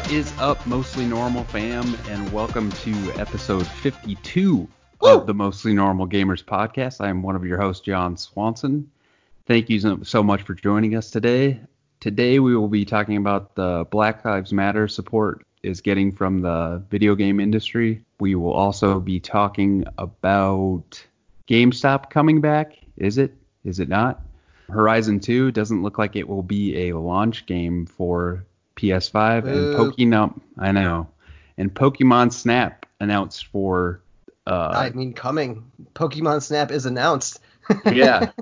What is up, Mostly Normal fam, and welcome to episode 52 of the Mostly Normal Gamers podcast. I am one of your hosts, John Swanson. Thank you so- so much for joining us today. Today we will be talking about the Black Lives Matter support is getting from the video game industry. We will also be talking about GameStop coming back. Is it? Is it not? Horizon 2 doesn't look like it will be a launch game for PS5 and. Pokemon. I know. And Pokemon Snap announced for. Uh, I mean, coming. Pokemon Snap is announced. yeah,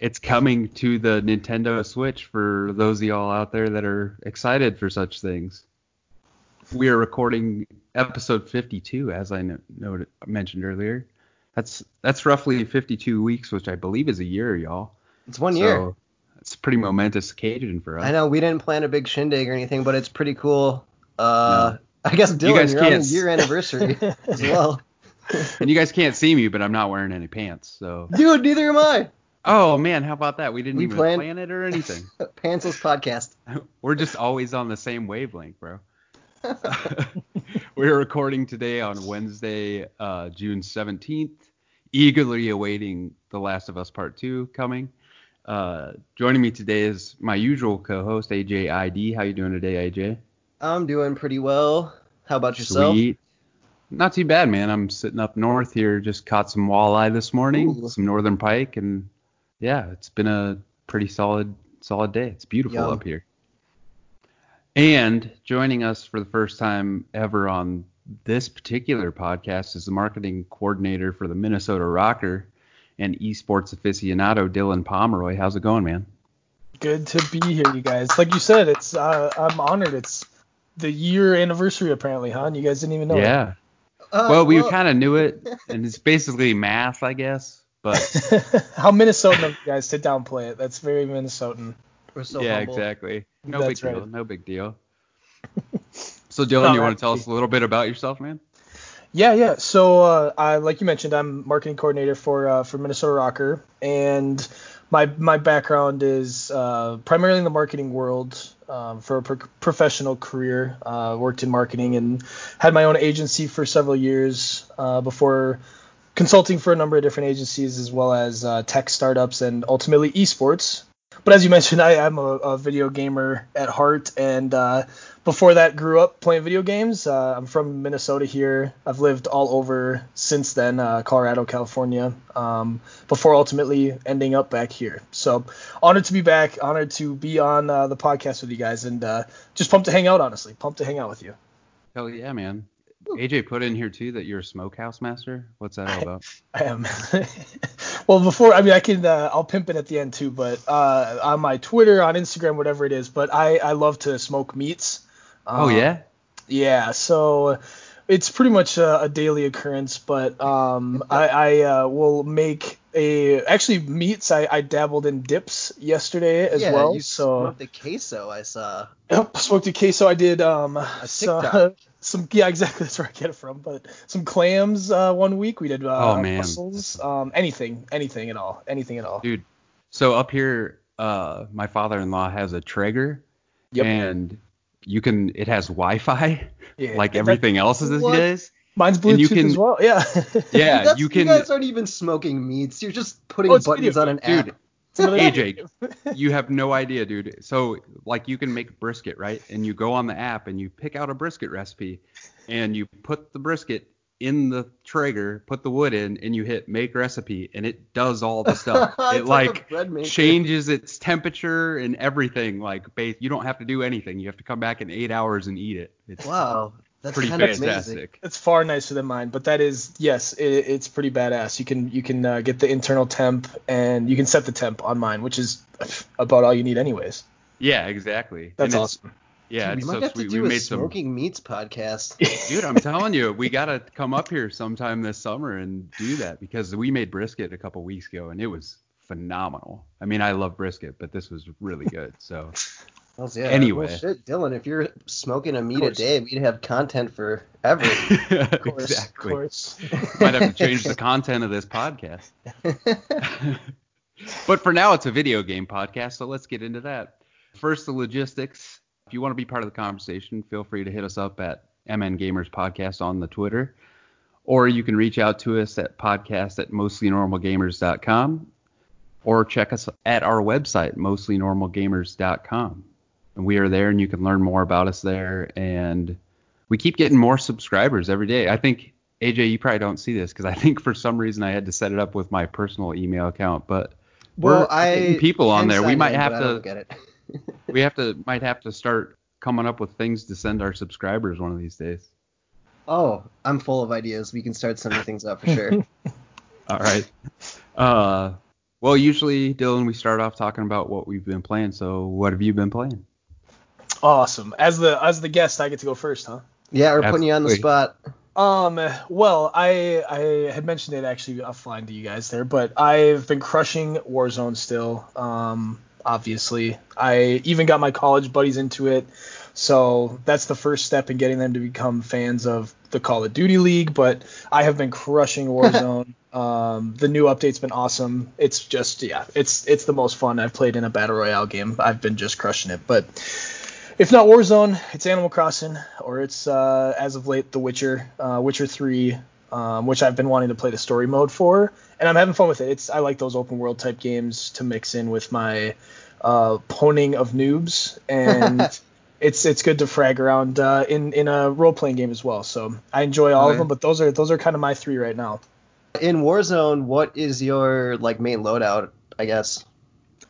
it's coming to the Nintendo Switch for those of y'all out there that are excited for such things. We are recording episode 52, as I no- noted, mentioned earlier. That's that's roughly 52 weeks, which I believe is a year, y'all. It's one year. It's a pretty momentous occasion for us. I know we didn't plan a big shindig or anything, but it's pretty cool. Uh, I guess Dylan, guys you are can't s- year anniversary as well. And you guys can't see me, but I'm not wearing any pants. So. Dude, neither am I. Oh man, how about that? We didn't We even planned- plan it or anything. Pantsless podcast. We're just always on the same wavelength, bro. We're recording today on Wednesday, uh, June 17th, eagerly awaiting The Last of Us Part 2 coming. Uh, joining me today is my usual co-host, AJ ID. How you doing today, AJ? I'm doing pretty well. How about yourself? Sweet. Not too bad, man. I'm sitting up north here, just caught some walleye this morning, Ooh. some northern pike, and yeah, it's been a pretty solid, solid day. It's beautiful Yum. up here. And joining us for the first time ever on this particular podcast is the marketing coordinator for the Minnesota RØKKR and esports aficionado Dylan Pomeroy. How's it going, man? Good to be here, you guys. Like you said, it's uh, I'm honored. It's the year anniversary apparently, huh? And you guys didn't even know. it. yeah. Uh, Well, we kind of knew it, and it's basically math, I guess. But How Minnesotan of you guys to downplay it. That's very Minnesotan. We're so yeah, humble. exactly. No That's big deal. No big deal. So Dylan, No, you want to tell us a little bit about yourself, man? Yeah, yeah. So, uh, I like you mentioned, I'm marketing coordinator for uh, for Minnesota RØKKR, and my my background is uh, primarily in the marketing world. Um, for a pro- professional career, uh, worked in marketing and had my own agency for several years uh, before consulting for a number of different agencies as well as uh, tech startups and ultimately esports. But as you mentioned, I am a, a video gamer at heart, and before that, grew up playing video games. Uh, I'm from Minnesota here. I've lived all over since then, uh, Colorado, California, um, before ultimately ending up back here. So honored to be back, honored to be on uh, the podcast with you guys, and uh, just pumped to hang out. Honestly, pumped to hang out with you. Hell yeah, man. AJ put in here too that you're a smokehouse master. What's that all about? I am. well, before I mean, I can uh, I'll pimp it at the end too, but uh, on my Twitter, on Instagram, whatever it is. But I I love to smoke meats. Oh Um, yeah. Yeah, so it's pretty much a, a daily occurrence, but um, I, I uh, will make a actually meats. I, I dabbled in dips yesterday as yeah, well. you so smoked the queso I saw. Yep, smoked a queso. I did um some, some yeah exactly that's where I get it from. But some clams uh, one week. We did uh, Oh, man. mussels. Um, anything, anything at all, anything at all. Dude, so up here, uh, my father-in-law has a Traeger, Yep. and you can. It has Wi-Fi, Yeah, like that- everything else is these What? days. Mine's and you Bluetooth can- as well. Yeah. Yeah, you can. You guys aren't even smoking meats. You're just putting Oh, buttons video on an Dude, app. It's another- AJ, you have no idea, dude. So like you can make brisket, right? And you go on the app and you pick out a brisket recipe and you put the brisket in the Traeger, put the wood in, and you hit make recipe and it does all the stuff. It a like changes its temperature and everything. Like base, you don't have to do anything. You have to come back in eight hours and eat it. It's Wow, that's pretty kind of amazing. fantastic. It's far nicer than mine, but that is yes, it, it's pretty badass. You can you can uh, get the internal temp and you can set the temp on mine, which is about all you need anyways. Yeah, exactly. That's And awesome. Yeah, Dude, we might so have sweet. to do we a made some smoking meats podcast. Dude, I'm telling you, we gotta come up here sometime this summer and do that because we made brisket a couple weeks ago and it was phenomenal. I mean, I love brisket, but this was really good. So Well, yeah, Anyway. well, shit, Dylan, if you're smoking a meat a day, we'd have content forever. Of course, exactly. Of course. Might have to change the content of this podcast. but for now, it's a video game podcast, so let's get into that. First, the logistics. If you want to be part of the conversation, feel free to hit us up at MN Gamers Podcast on the Twitter, or you can reach out to us at podcast at mostlynormalgamers.com, or check us at our website, mostlynormalgamers.com. And we are there, and you can learn more about us there. And we keep getting more subscribers every day. I think AJ, you probably don't see this because I think for some reason I had to set it up with my personal email account, but Well, we're I getting people on there. We might have but I don't to get it. We have to might have to start coming up with things to send our subscribers one of these days. Oh, I'm full of ideas. We can start sending things up for sure. All right. Uh, well, usually Dylan, we start off talking about what we've been playing. So, what have you been playing? Awesome. As the as the guest, I get to go first, huh? yeah, we're putting you on the spot. Um, well, I I had mentioned it actually offline to you guys there, but I've been crushing Warzone still. Um, obviously, I even got my college buddies into it, so that's the first step in getting them to become fans of the Call of Duty League. But I have been crushing Warzone. um, the new update's been awesome. It's just yeah, it's it's the most fun I've played in a battle royale game. I've been just crushing it, but. If not Warzone, it's Animal Crossing, or it's uh, as of late The Witcher, uh, Witcher 3, um, which I've been wanting to play the story mode for, and I'm having fun with it. It's I like those open world type games to mix in with my uh, poning of noobs, and it's it's good to frag around uh, in in a role playing game as well. So I enjoy all of them, but those are those are kind of my three right now. In Warzone, what is your like main loadout? I guess.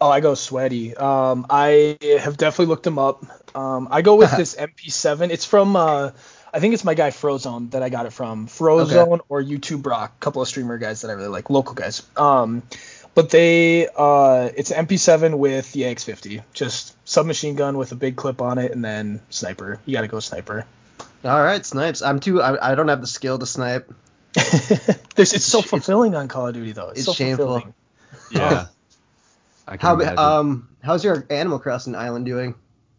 Oh, I go sweaty. Um, I have definitely looked them up. Um, I go with this MP7. It's from, uh, I think it's my guy Frozone that I got it from. Frozone or YouTube Brock, a couple of streamer guys that I really like, local guys. Um, but they, uh, it's an MP7 with the AX50, just submachine gun with a big clip on it, and then sniper. You gotta go sniper. All right, snipes. I'm too. I, I don't have the skill to snipe. There's, it's so fulfilling on Call of Duty though. It's, It's so shameful. fulfilling. Yeah. I can How imagine. um how's your Animal Crossing island doing?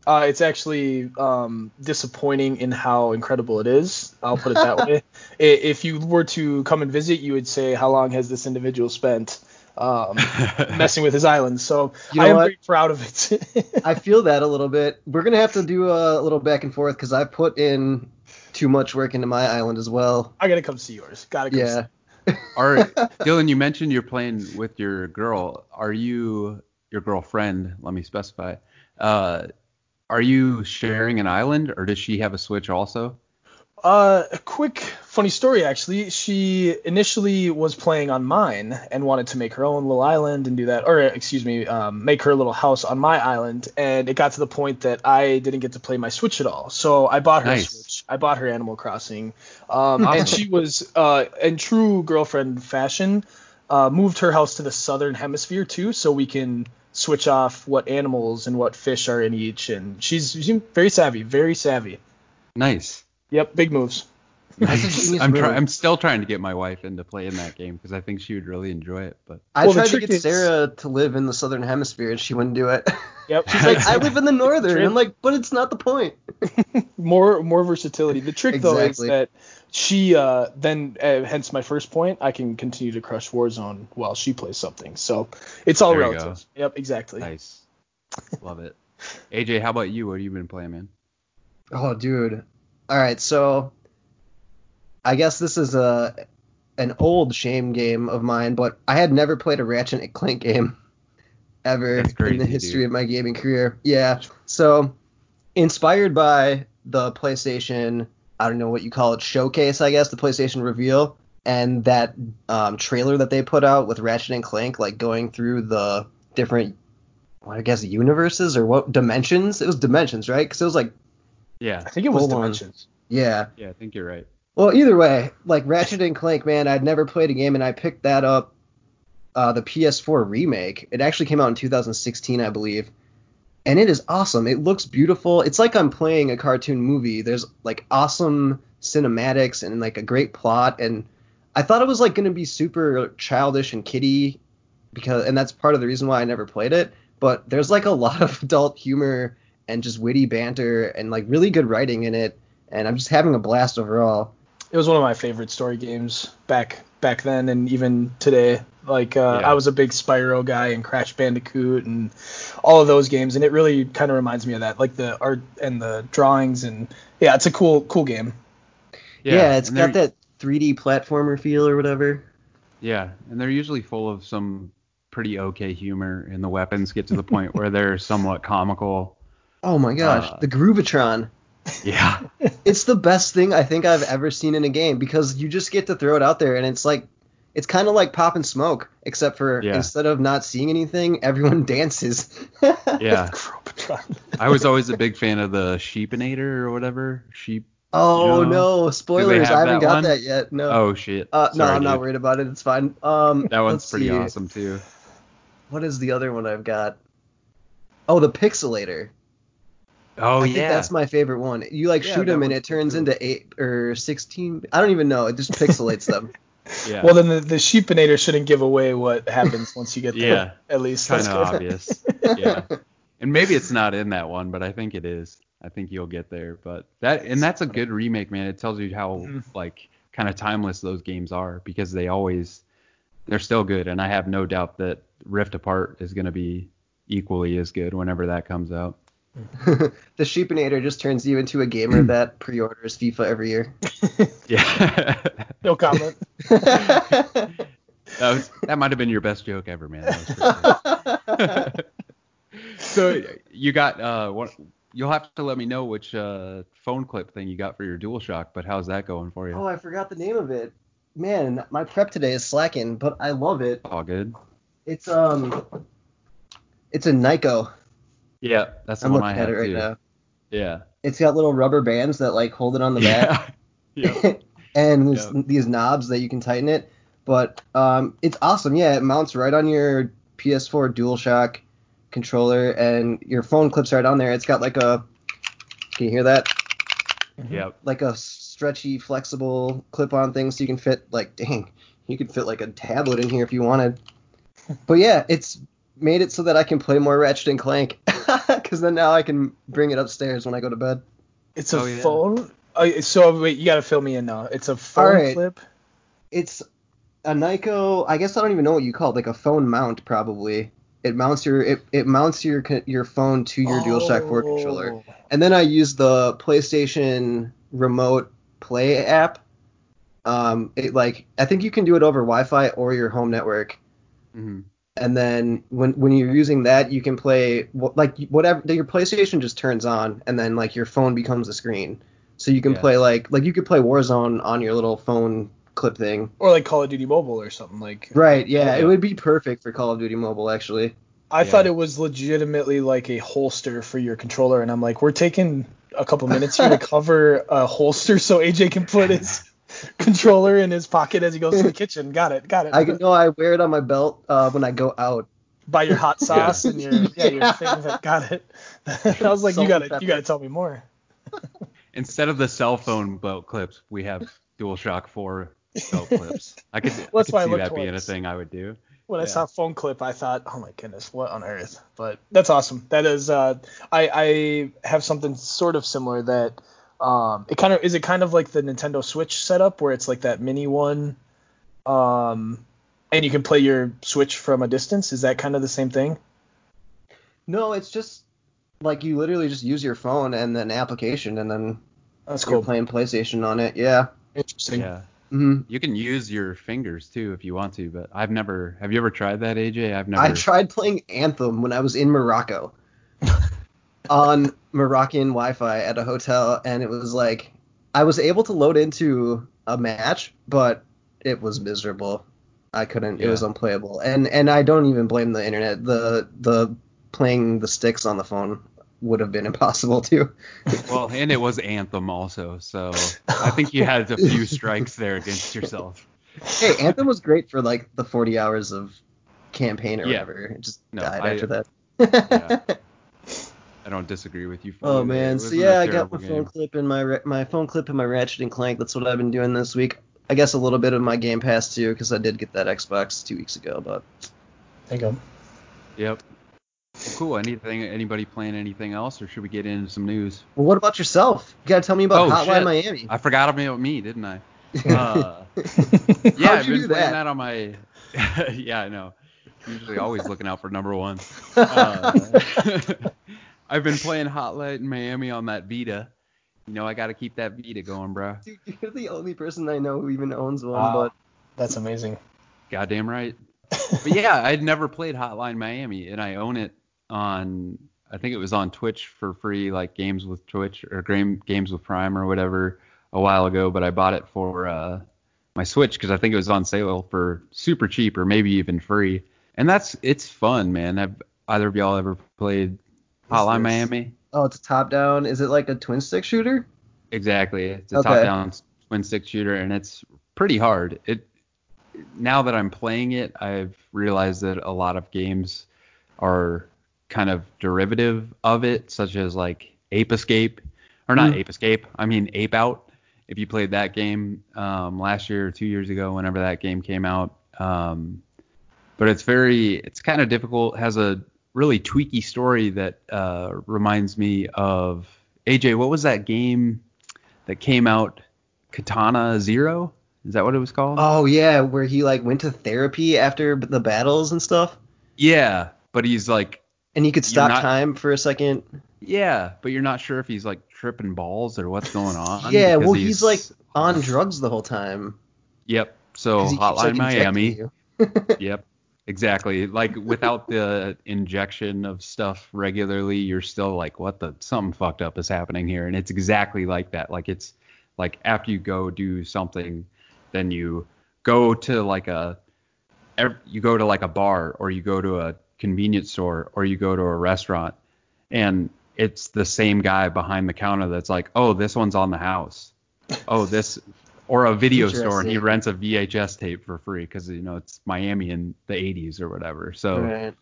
Uh, it's actually um, disappointing in how incredible it is. I'll put it that way. If you were to come and visit, you would say, "How long has this individual spent um, messing with his island?" So You know I am what? very proud of it. I feel that a little bit. We're gonna have to do a little back and forth because I put in too much work into my island as well. I gotta come see yours. Gotta come. Yeah. See. Are Dylan? You mentioned you're playing with your girl. Are you your girlfriend? Let me specify. Uh, are you sharing an island, or does she have a Switch also? Uh, a quick funny story actually. She initially was playing on mine and wanted to make her own little island and do that, or excuse me, um, make her little house on my island. And it got to the point that I didn't get to play my Switch at all. So I bought her Nice. Switch. I bought her Animal Crossing. Um, and she was, uh, in true girlfriend fashion, uh, moved her house to the southern hemisphere too, so we can switch off what animals and what fish are in each. And she's, she's very savvy, very savvy. Nice. Yep, big moves. Nice. I'm move. trying. I'm still trying to get my wife into playing that game because I think she would really enjoy it. But I Well, tried to get is- Sarah to live in the southern hemisphere and she wouldn't do it. Yep. She's like, I live in the northern. And I'm like, but it's not the point. more more versatility. The trick though is that she uh, then uh, hence my first point. I can continue to crush Warzone while she plays something. So it's all There relative. Yep, exactly. nice. Love it. AJ, how about you? What have you been playing, man? Oh, dude. All right, so I guess this is a an old shame game of mine, but I had never played a Ratchet and Clank game ever That's in the history dude. of my gaming career. Yeah. So inspired by the PlayStation, I don't know what you call it, showcase, I guess, the PlayStation reveal, and that um, trailer that they put out with Ratchet and Clank, like going through the different, well, I guess, universes or what dimensions. It was dimensions, right? Because it was like, Yeah. I think it was Hold on. Dimensions. yeah. Yeah, I think you're right. Well, either way, like Ratchet and Clank, man, I'd never played a game, and I picked that up, uh, the PS4 remake. It actually came out in 2016, I believe, and it is awesome. It looks beautiful. It's like I'm playing a cartoon movie. There's like awesome cinematics and like a great plot, and I thought it was like going to be super childish and kiddie, because, and that's part of the reason why I never played it. But there's like a lot of adult humor and just witty banter and like really good writing in it, and I'm just having a blast overall. It was one of my favorite story games back back then and even today. Like uh, Yeah. I was a big Spyro guy and Crash Bandicoot and all of those games, and it really kind of reminds me of that, like the art and the drawings and yeah, it's a cool cool game. Yeah, it's and got that 3D platformer feel or whatever. Yeah, and they're usually full of some pretty okay humor, and the weapons get to the point where they're somewhat comical. Oh my gosh, Uh, the Groovitron. Yeah, It's the best thing I think I've ever seen in a game because you just get to throw it out there and it's like it's kind of like pop and smoke except for Yeah. instead of not seeing anything, everyone dances. yeah. I was always a big fan of the Sheepinator or whatever. Sheep. Oh No. no, spoilers! have I haven't got one? that yet. No. Oh shit. Uh, no, I'm not worried about it. It's fine. Um, That one's pretty see. awesome too. What is the other one I've got? Oh, the Pixelator. Oh I yeah. think that's my favorite one. You like Yeah, shoot them and it turns cool, into eight or sixteen. I don't even know. It just pixelates them. yeah. Well, then the, the Sheepinator shouldn't give away what happens once you get there. Yeah. At least kind of obvious. yeah. And maybe it's not in that one, but I think it is. I think you'll get there. But that and that's a good remake, man. It tells you how Mhm. like kind of timeless those games are because they always they're still good. And I have no doubt that Rift Apart is going to be equally as good whenever that comes out. the Sheepinator just turns you into a gamer that pre-orders FIFA every year. Yeah. No comment. that was, that might have been your best joke ever, man. That was pretty good. so you got uh what you'll have to let me know which uh phone clip thing you got for your DualShock, but how's that going for you? oh, I forgot the name of it. Man, my prep today is slacking, but I love it. All good. It's um, it's a Nyko. Yeah, that's the I'm one looking I at have it right too. now. Yeah. It's got little rubber bands that like hold it on the back. Yeah. yeah. and there's Yeah. these knobs that you can tighten it. But um, it's awesome. Yeah, it mounts right on your PS4 DualShock controller, and your phone clips right on there. It's got like a, can you hear that? Yep. Like a stretchy, flexible clip-on thing, so you can fit like, dang, you could fit like a tablet in here if you wanted. But yeah, it's made it so that I can play more Ratchet and Clank, because then now I can bring it upstairs when I go to bed. It's a Oh, yeah. phone. Oh, so wait, you gotta fill me in now. It's a phone right. clip. it's a Nyko. I guess I don't even know what you call it, like a phone mount probably. It mounts your it, it mounts your your phone to your DualShock 4 controller, Oh. and then I use the PlayStation Remote Play app. Um, it like I think you can do it over Wi-Fi or your home network, hmm and then when when you're using that, you can play like whatever your PlayStation just turns on, and then like your phone becomes a screen, so you can Yeah. play like like you could play Warzone on your little phone clip thing. Or like Call of Duty Mobile or something like. Right, yeah, Yeah. it would be perfect for Call of Duty Mobile actually. I Yeah. thought it was legitimately like a holster for your controller, and I'm like, we're taking a couple minutes here to cover a holster so AJ can put his controller in his pocket as he goes to the kitchen. Got it, got it. I know I wear it on my belt uh, when I go out. Buy your hot sauce and your yeah, your thing of it. Got it. I was like, Salt you got to pepper. you got to tell me more. Instead of the cell phone belt clips, we have DualShock 4 belt clips. I could, Well, that's I could see looked that being a thing I would do. When I saw phone clip, I thought, oh my goodness, what on earth? But that's awesome. That is, uh, I I have something sort of similar that, um, it kind of is it kind of like the Nintendo Switch setup where it's like that mini one, um, and you can play your Switch from a distance. Is that kind of the same thing? No, it's just like you literally just use your phone and then application, and then That's you're cool. playing PlayStation on it. Yeah. Interesting. Yeah. hmm You can use your fingers too if you want to, but I've never. Have you ever tried that, AJ? I've never. I tried playing Anthem when I was in Morocco on Moroccan Wi-Fi at a hotel, and it was like I was able to load into a match, but it was miserable. I couldn't. It was unplayable, and and I don't even blame the internet. The the playing the sticks on the phone would have been impossible too. Well, and it was Anthem also, so I think you had a few strikes there against yourself. Hey, Anthem was great for like the 40 hours of campaign or Yeah. whatever. It just No, died I- after that. Yeah. I don't disagree with you. Oh man, so yeah, I got terrible my phone clip and my my phone clip and my Ratchet and Clank. That's what I've been doing this week. I guess a little bit of my Game Pass too, because I did get that Xbox two weeks ago. But There you go. Yep. Well, cool. Anything? Anybody playing anything else, or should we get into some news? well, what about yourself? You gotta tell me about Oh, Hotline shit. Miami. I forgot about me, didn't I? Uh, yeah, I've you been do playing that? that on my yeah, I know. Usually always looking out for number one. Uh, I've been playing Hotline Miami on that Vita. You know, I got to keep that Vita going, bro. Dude, you're the only person I know who even owns one, Wow. but That's amazing. Goddamn right. But yeah, I'd never played Hotline Miami, and I own it on. I think it was on Twitch for free, like games with Twitch or game, games with Prime or whatever, a while ago. But I bought it for uh, my Switch because I think it was on sale for super cheap or maybe even free. And that's it's fun, man. Have either of y'all ever played Hotline Miami? oh, it's a top down. Is it like a twin stick shooter? Exactly. It's a Okay. top-down twin stick shooter, and it's pretty hard. It now that I'm playing it, I've realized that a lot of games are kind of derivative of it, such as like Ape Escape, or not Mm. Ape Escape. I mean Ape Out. If you played that game um, last year or two years ago, whenever that game came out, um, but it's very, it's kind of difficult. Has a really tweaky story that uh, reminds me of AJ. What was that game that came out? Katana Zero. Is that what it was called? Oh yeah, where he like went to therapy after the battles and stuff, yeah, but he's like, and he could stop not- time for a second. yeah, but you're not sure if he's like tripping balls or what's going on. Yeah, well he's, like on drugs the whole time. Yep. So like, Hotline Miami. Yep. Exactly. Like without the injection of stuff regularly, you're still like, what the something fucked up is happening here. And it's exactly like that. Like it's like after you go do something, then you go to like a you go to like a bar or you go to a convenience store or you go to a restaurant and it's the same guy behind the counter that's like, oh, this one's on the house. Oh, this or a video store and he rents a VHS tape for free because you know it's Miami in the 80s or whatever. So Right.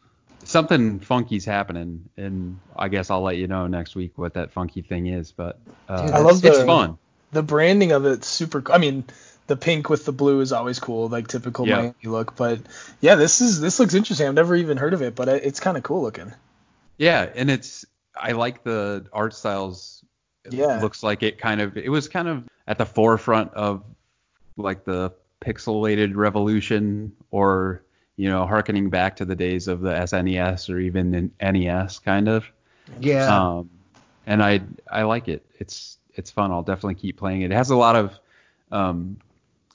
something funky's happening, and I guess I'll let you know next week what that funky thing is. But uh, Dude, I love it's the- fun. The branding of it's super. I mean, the pink with the blue is always cool, like typical Yeah. Miami look. But yeah, this is this looks interesting. I've never even heard of it, but it's kind of cool looking. Yeah, and it's I like the art styles. It Yeah. looks like it kind of it was kind of at the forefront of like the pixelated revolution or you know harkening back to the days of the SNES or even NES kind of. Yeah. Um, and I I like it. It's it's fun. I'll definitely keep playing it. It has a lot of um,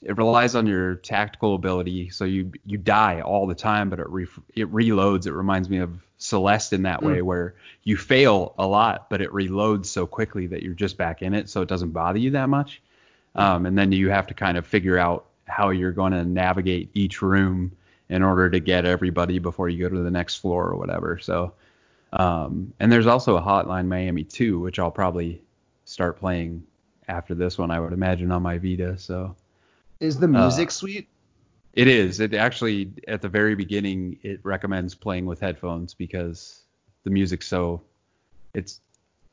it relies on your tactical ability, so you you die all the time, but it re, it reloads. It reminds me of Celeste in that way, where you fail a lot, but it reloads so quickly that you're just back in it, so it doesn't bother you that much. Um, and then you have to kind of figure out how you're going to navigate each room in order to get everybody before you go to the next floor or whatever. So, um, and there's also a Hotline Miami 2, which I'll probably start playing after this one, I would imagine, on my Vita. So Is the music sweet? It is. It actually, at the very beginning, it recommends playing with headphones because the music's so, it's,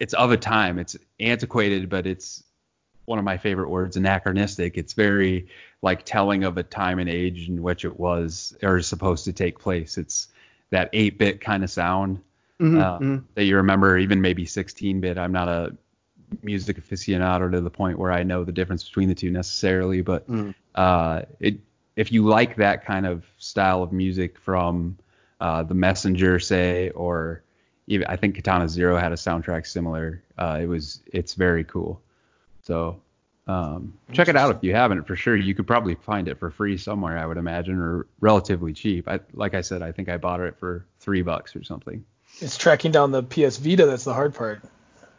it's of a time. It's antiquated, but it's one of my favorite words, anachronistic. It's very like telling of a time and age in which it was or is supposed to take place. It's that 8-bit kind of sound Mhm, uh, mhm. that you remember, even maybe 16-bit. I'm not a music aficionado to the point where I know the difference between the two necessarily, but Mm. uh, it, if you like that kind of style of music from uh, The Messenger, say, or even I think Katana Zero had a soundtrack similar. Uh, it was it's very cool. So um, check it out if you haven't for sure. You could probably find it for free somewhere, I would imagine, or relatively cheap. I, like I said, I think I bought it for three bucks or something. It's tracking down the PS Vita. That's the hard part.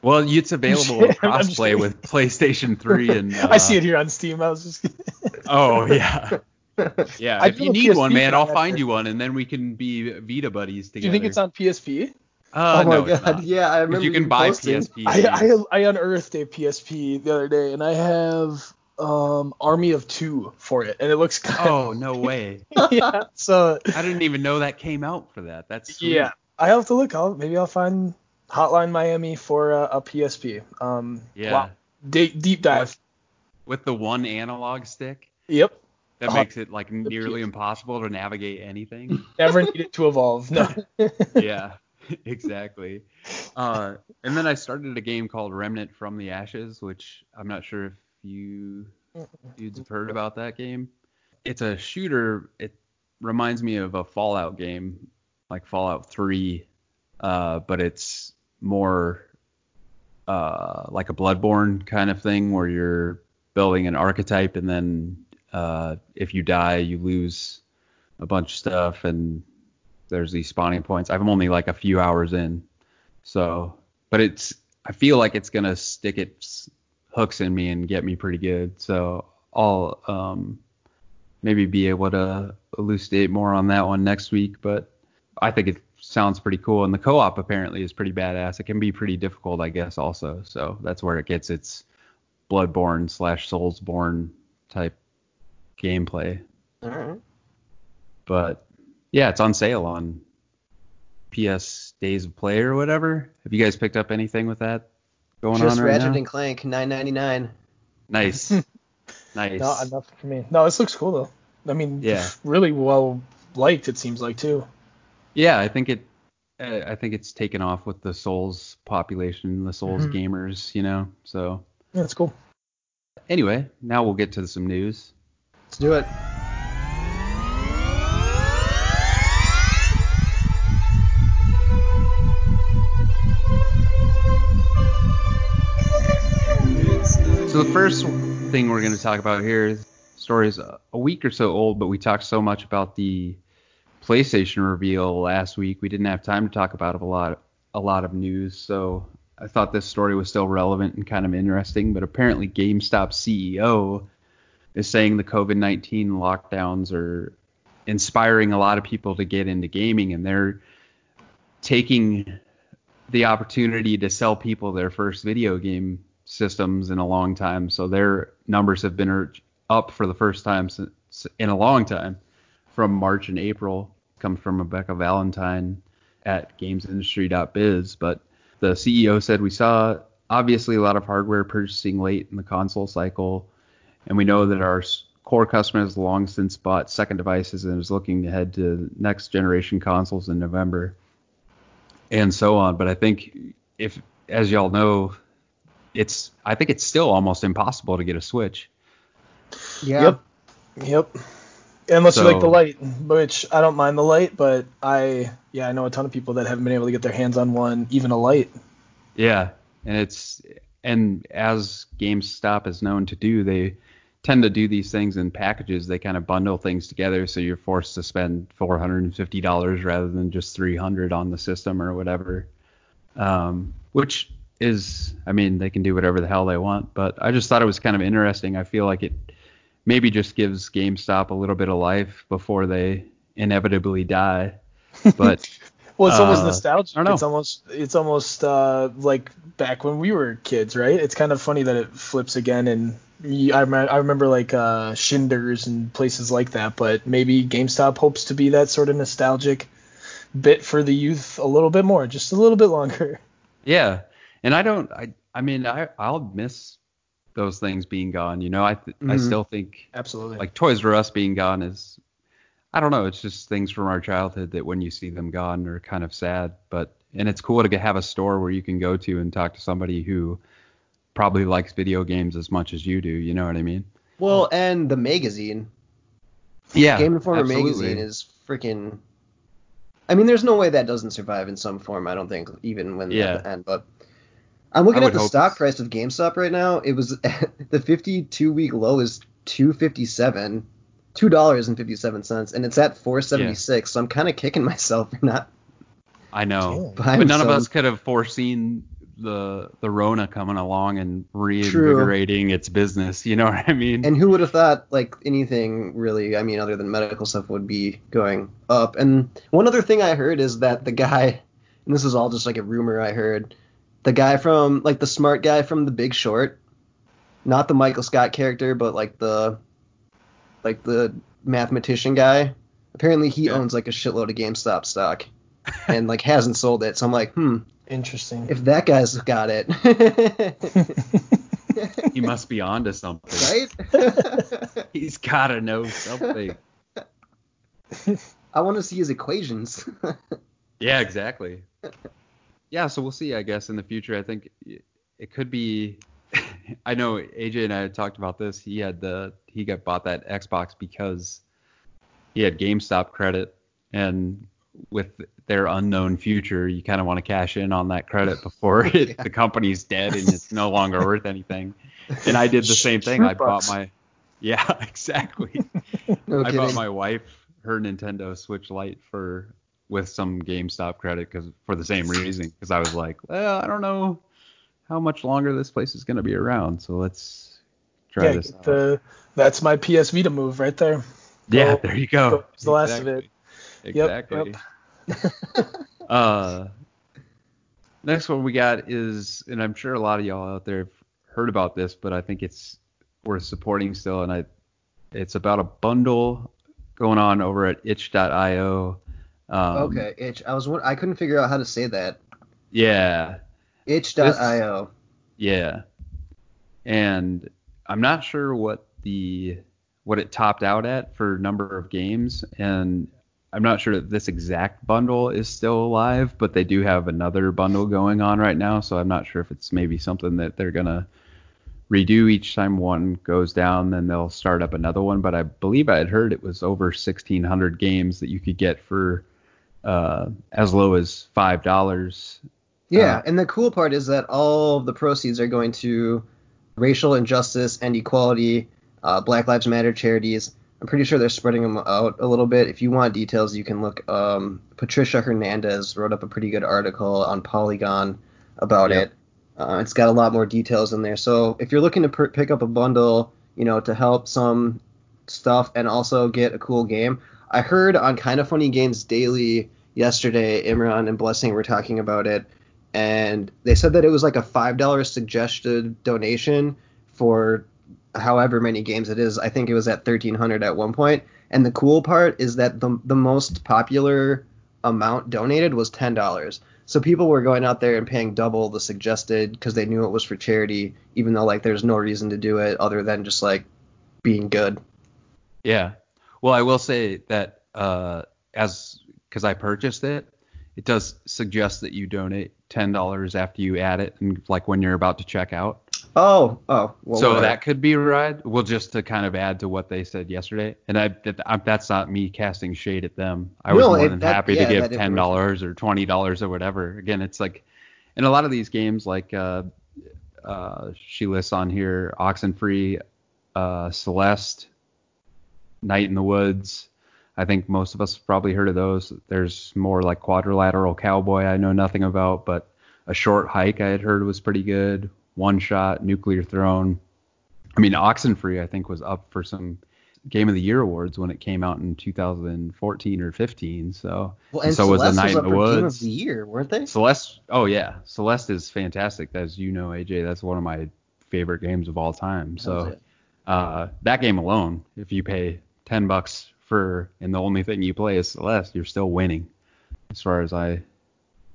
Well, it's available crossplay with PlayStation 3 and. Uh, I see it here on Steam. I was just. Oh yeah, yeah. I if you need one, man, I'll find you one, and then we can be Vita buddies together. Do you think it's on PSP? Uh, oh my no, it's god, yeah, I remember you can buy posting. PSP. I. I I unearthed a PSP the other day, and I have um Army of Two for it, and it looks kind Oh no way! yeah. So I didn't even know that came out for that. That's sweet. yeah, I have to look. I'll maybe I'll find Hotline Miami for a, a PSP. Um, Yeah. wow. Deep, deep dive. With the one analog stick, Yep. That Uh, makes it like nearly impossible to navigate anything. Never needed to evolve. No. yeah, exactly. Uh, and then I started a game called Remnant from the Ashes, which I'm not sure if you dudes have heard about that game. It's a shooter. It reminds me of a Fallout game, like Fallout 3, uh, but it's more uh, like a Bloodborne kind of thing where you're building an archetype and then uh, if you die, you lose a bunch of stuff and there's these spawning points. I'm only like a few hours in, so but it's I feel like it's gonna stick its hooks in me and get me pretty good. So I'll um, maybe be able to elucidate more on that one next week. But I think it sounds pretty cool, and the co-op apparently is pretty badass. It can be pretty difficult, I guess, also. So that's where it gets its Bloodborne slash Soulsborne type gameplay. All right. But yeah, it's on sale on PS Days of Play or whatever. Have you guys picked up anything with that going Just on right Ratchet now? and Clank, 9.99. Nice, nice. Not enough for me. No, this looks cool though. I mean, Yeah. really well liked. It seems like too. Yeah, I think it. uh, I think it's taken off with the Souls population, the Souls Mhm. gamers, you know. So Yeah, it's cool. anyway, now we'll get to some news. Let's do it. So the first thing we're going to talk about here is story is a week or so old, but we talked so much about the PlayStation reveal last week, we didn't have time to talk about a lot a lot of news. So I thought this story was still relevant and kind of interesting. But apparently, GameStop CEO is saying the COVID-19 lockdowns are inspiring a lot of people to get into gaming, and they're taking the opportunity to sell people their first video game systems in a long time. So their numbers have been up for the first time since in a long time from March and April. Comes from Rebecca Valentine at gamesindustry.biz. But the CEO said we saw obviously a lot of hardware purchasing late in the console cycle, and we know that our s- core customers long since bought second devices and is looking to head to next generation consoles in November and so on. But I think if, as y'all know, it's I think it's still almost impossible to get a Switch. Yeah. Yep. Yep. Unless you like the light, which I don't mind the light, but I yeah I know a ton of people that haven't been able to get their hands on one, even a light. Yeah, and it's and as GameStop is known to do, they tend to do these things in packages. They kind of bundle things together, so you're forced to spend four hundred and fifty dollars rather than just three hundred on the system or whatever. Um, which is, I mean, they can do whatever the hell they want, but I just thought it was kind of interesting. I feel like it maybe just gives GameStop a little bit of life before they inevitably die. But Well, it's almost Uh, nostalgic. I don't know. It's almost it's almost uh, like back when we were kids, right? It's kind of funny that it flips again, and I, I remember like uh, Shinders and places like that. But maybe GameStop hopes to be that sort of nostalgic bit for the youth a little bit more, just a little bit longer. Yeah, and I don't. I I mean, I I'll miss those things being gone. You know, I th- I Mhm. still think Absolutely. like Toys R Us being gone is. I don't know. It's just things from our childhood that when you see them gone are kind of sad. But and it's cool to have a store where you can go to and talk to somebody who probably likes video games as much as you do. You know what I mean? Well, and the magazine, Yeah. Game Informer absolutely. magazine is freaking. I mean, there's no way that doesn't survive in some form. I don't think, even when Yeah. the end. But I'm looking at the stock price of GameStop right now. It was the 52 week low is 257, two dollars and 57 cents, and it's at 476. So I'm kind of kicking myself for not. I know. But none of us could have foreseen the the Rona coming along and reinvigorating its business. You know what I mean? And who would have thought like anything really? I mean, other than medical stuff would be going up. And one other thing I heard is that the guy, and this is all just like a rumor I heard, the guy from like the smart guy from The Big Short, not the Michael Scott character, but like the like the mathematician guy. Apparently, he Yeah. owns like a shitload of GameStop stock, and like hasn't sold it. So I'm like, hmm, Interesting. if that guy's got it, he must be onto something. right? He's gotta know something. I want to see his equations. Yeah, exactly. Yeah, so we'll see. I guess in the future, I think it could be. I know AJ and I had talked about this. He had the he got bought that Xbox because he had GameStop credit, and with their unknown future, you kind of want to cash in on that credit before it, Yeah. the company's dead and it's no longer worth anything. And I did the same thing. I bought my yeah, exactly. No I kidding. bought my wife her Nintendo Switch Lite for with some GameStop credit because for the same reason because I was like, well, I don't know how much longer this place is gonna be around, so let's try yeah, this get out. the, that's my PS Vita move right there. yeah, go- there you go. go use the last of it. Exactly. Yep, Exactly. uh, next one we got is, and I'm sure a lot of y'all out there have heard about this, but I think it's worth supporting still, and I, it's about a bundle going on over at itch.io. Um, okay, itch. I was won- I couldn't figure out how to say that. Yeah. Itch.io. Yeah. And I'm not sure what the what it topped out at for number of games and I'm not sure that this exact bundle is still alive, but they do have another bundle going on right now, so I'm not sure if it's maybe something that they're going to redo each time one goes down, then they'll start up another one, but I believe I had heard it was over 1600 games that you could get for uh, as low as $5. Yeah, Uh, and the cool part is that all of the proceeds are going to racial injustice and equality, uh, Black Lives Matter charities. I'm pretty sure they're spreading them out a little bit. If you want details, you can look. Um, Patricia Hernandez wrote up a pretty good article on Polygon about Yep. it. Uh, it's got a lot more details in there. So if you're looking to per- pick up a bundle, you know, to help some stuff and also get a cool game, I heard on Kind of Funny Games Daily yesterday, Imran and Blessing were talking about it, and they said that it was like a five dollar suggested donation for however many games it is. I think it was at thirteen hundred at one point. And the cool part is that the the most popular amount donated was ten dollars. So people were going out there and paying double the suggested because they knew it was for charity, even though like there's no reason to do it other than just like being good. Yeah. Well, I will say that uh, as because I purchased it, it does suggest that you donate ten dollars after you add it, and like when you're about to check out. Oh, oh, well, so whatever. that could be right. Well, just to kind of add to what they said yesterday, and I, that, I that's not me casting shade at them. I was No, more than that- happy yeah, to give ten dollars or twenty dollars or whatever. Again, it's like in a lot of these games, like uh, uh, she lists on here, Oxenfree, uh, Celeste, Night in the Woods. I think most of us have probably heard of those. There's more like Quadrilateral Cowboy I know nothing about, but a short hike I had heard was pretty good. One shot, Nuclear Throne. I mean, Oxenfree I think was up for some Game of the Year awards when it came out in 2014 or 15. So well, and and so was Celeste A Night was in the for Game of Woods. the Year, weren't they? Celeste, oh yeah, Celeste is fantastic. As you know, AJ, that's one of my favorite games of all time. So uh, that game alone, if you pay 10 bucks for and the only thing you play is Celeste, you're still winning, as far as I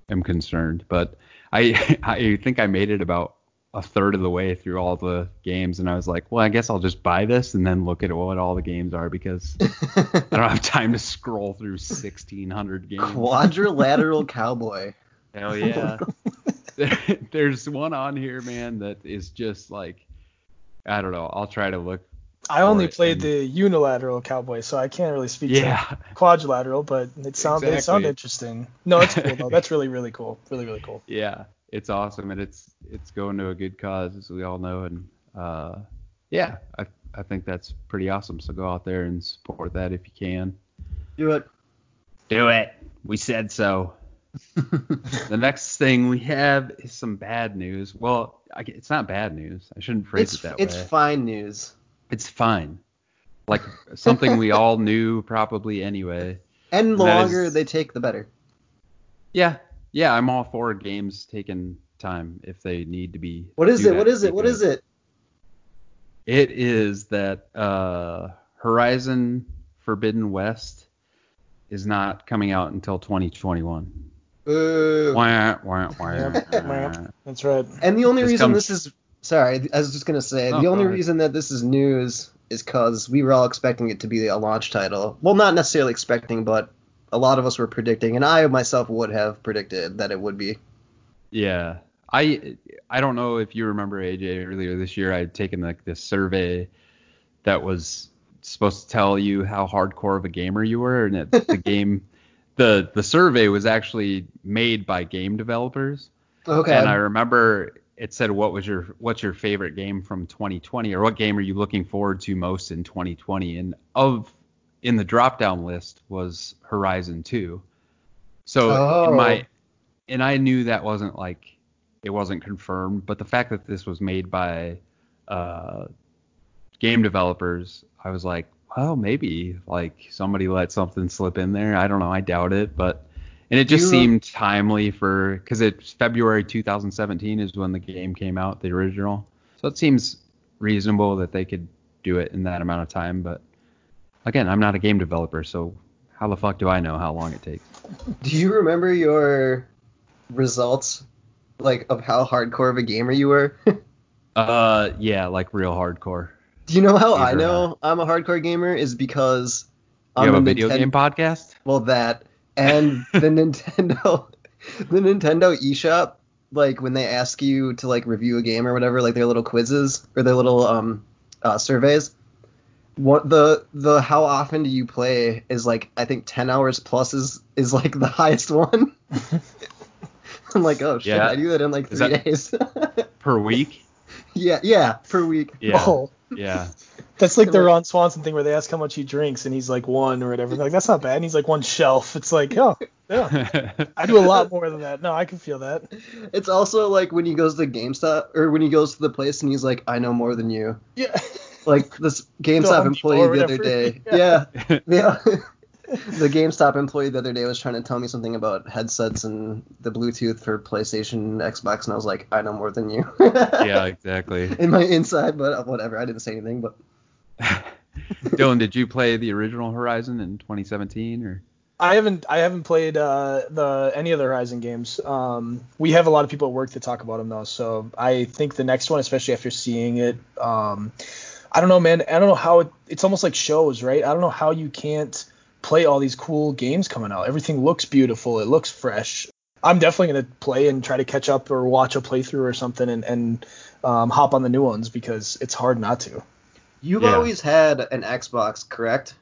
am concerned. But I I think I made it about a third of the way through all the games, and I was like, well, I guess I'll just buy this and then look at what all the games are because I don't have time to scroll through 1600 games. Quadrilateral Cowboy. Hell yeah. There's one on here, man, that is just like I don't know. I'll try to look. I only played and- the unilateral cowboy, so I can't really speak Yeah. to quadrilateral, but it sounds they sound interesting. No, it's cool though. That's really really cool. Really really cool. Yeah. It's awesome and it's it's going to a good cause as we all know and uh yeah, I I think that's pretty awesome. So go out there and support that if you can. Do it. Do it. We said so. the next thing we have is some bad news. Well, I, it's not bad news. I shouldn't phrase It's it that way. it's way. fine news. It's fine. Like something we all knew probably anyway. And the That longer is- they take, the better. Yeah, yeah, I'm all for games taking time if they need to be. What is it? that What to is be it? What is it? It is that uh, Horizon Forbidden West is not coming out until 2021. Boo. Wah, wah, wah. Yep. That's right. And the only This reason comes- this is sorry, I was just gonna say Oh, the only reason that this is news is because we were all expecting it to be a launch title. Well, not necessarily expecting, but a lot of us were predicting, and I myself would have predicted that it would be. Yeah, I I don't know if you remember AJ earlier this year I had taken like this survey that was supposed to tell you how hardcore of a gamer you were, and it, the game, the the survey was actually made by game developers. Okay. And I remember it said what was your what's your favorite game from 2020 or what game are you looking forward to most in 2020 and of in the drop down list was Horizon 2. So Oh. my and I knew that wasn't like it wasn't confirmed, but the fact that this was made by uh game developers, I was like, well, maybe like somebody let something slip in there. I don't know, I doubt it, but and it just You- seemed timely for because it's February 2017 is when the game came out, the original. So it seems reasonable that they could do it in that amount of time. But again, I'm not a game developer, so how the fuck do I know how long it takes? Do you remember your results, like of how hardcore of a gamer you were? Uh, yeah, like real hardcore. Do you know how I know I'm a hardcore gamer? Is because You have on a video Ninten- game podcast? Well, that and the Nintendo, the Nintendo eShop, like when they ask you to like review a game or whatever, like their little quizzes or their little um uh, surveys. What the the how often do you play is like I think 10 hours plus is is like the highest one. I'm like, oh shit, Yeah. I do that in like Is three days. Per week? yeah, yeah, per week. Yeah. Oh, Yeah. That's like the Ron Swanson thing where they ask how much he drinks and he's like one or whatever. Like that's not bad. And he's like one shelf. It's like, oh, yeah. I do a lot more than that. No, I can feel that. It's also like when he goes to GameStop or when he goes to the place and he's like, I know more than you. Yeah. Like this GameStop employee the other day. Yeah. Yeah. Yeah. the GameStop employee the other day was trying to tell me something about headsets and the Bluetooth for PlayStation, Xbox, and I was like, I know more than you. yeah, exactly. In my inside, but whatever. I didn't say anything, but Dillon, did you play the original Horizon in 2017 or? I haven't I haven't played uh, the any of the Horizon games. Um, we have a lot of people at work that talk about them though, so I think the next one, especially after seeing it, um, I don't know, man. I don't know how it, it's almost like shows, right? I don't know how you can't play all these cool games coming out. Everything looks beautiful. It looks fresh. I'm definitely gonna play and try to catch up or watch a playthrough or something and, and um, hop on the new ones because it's hard not to. You've Yeah. always had an Xbox, correct?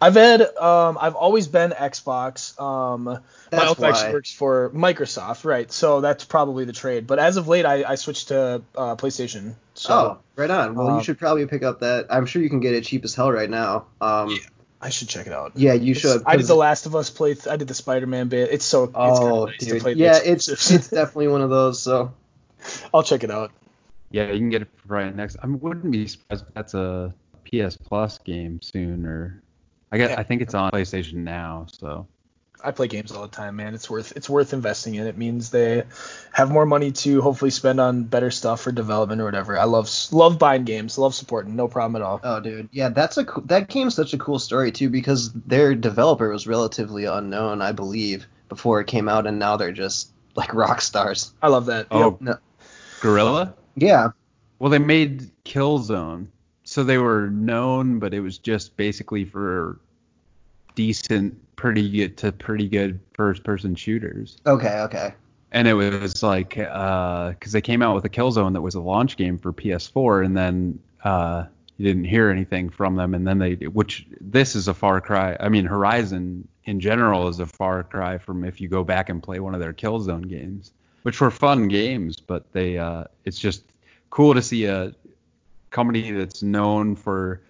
I've had um I've always been Xbox. Um my That's uncle actually works for Microsoft, right? So that's probably the trade. But as of late I, I switched to uh, PlayStation. So oh, right on. Well, um, you should probably pick up that. I'm sure you can get it cheap as hell right now. Um, Yeah, I should check it out. yeah, you It's- should. I did 'cause- the Last of Us play. I did the Spider-Man bit. It's so it's kinda Oh, nice to dude. play Yeah, it's it's definitely one of those. So I'll check it out. Yeah, you can get it for right next. I wouldn't be surprised if that's a PS Plus game soon, or I guess Yeah. I think it's on PlayStation now. So I play games all the time, man. It's worth it's worth investing in. It means they have more money to hopefully spend on better stuff for development or whatever. I love love buying games, love supporting, no problem at all. Oh, dude, yeah, that's a coo- that game's such a cool story too because their developer was relatively unknown, I believe, before it came out, and now they're just like rock stars. I love that. oh, Yep. No. Guerrilla. Yeah, Well, they made Killzone, so they were known, but it was just basically for decent, pretty good to pretty good first-person shooters. okay, okay. And it was like, because they came out with a Killzone that was a launch game for PS4, and then uh, you didn't hear anything from them, and then they, which this is a far cry. I mean, Horizon in general is a far cry from if you go back and play one of their Killzone games, which were fun games, but they, uh, it's just cool to see a company that's known for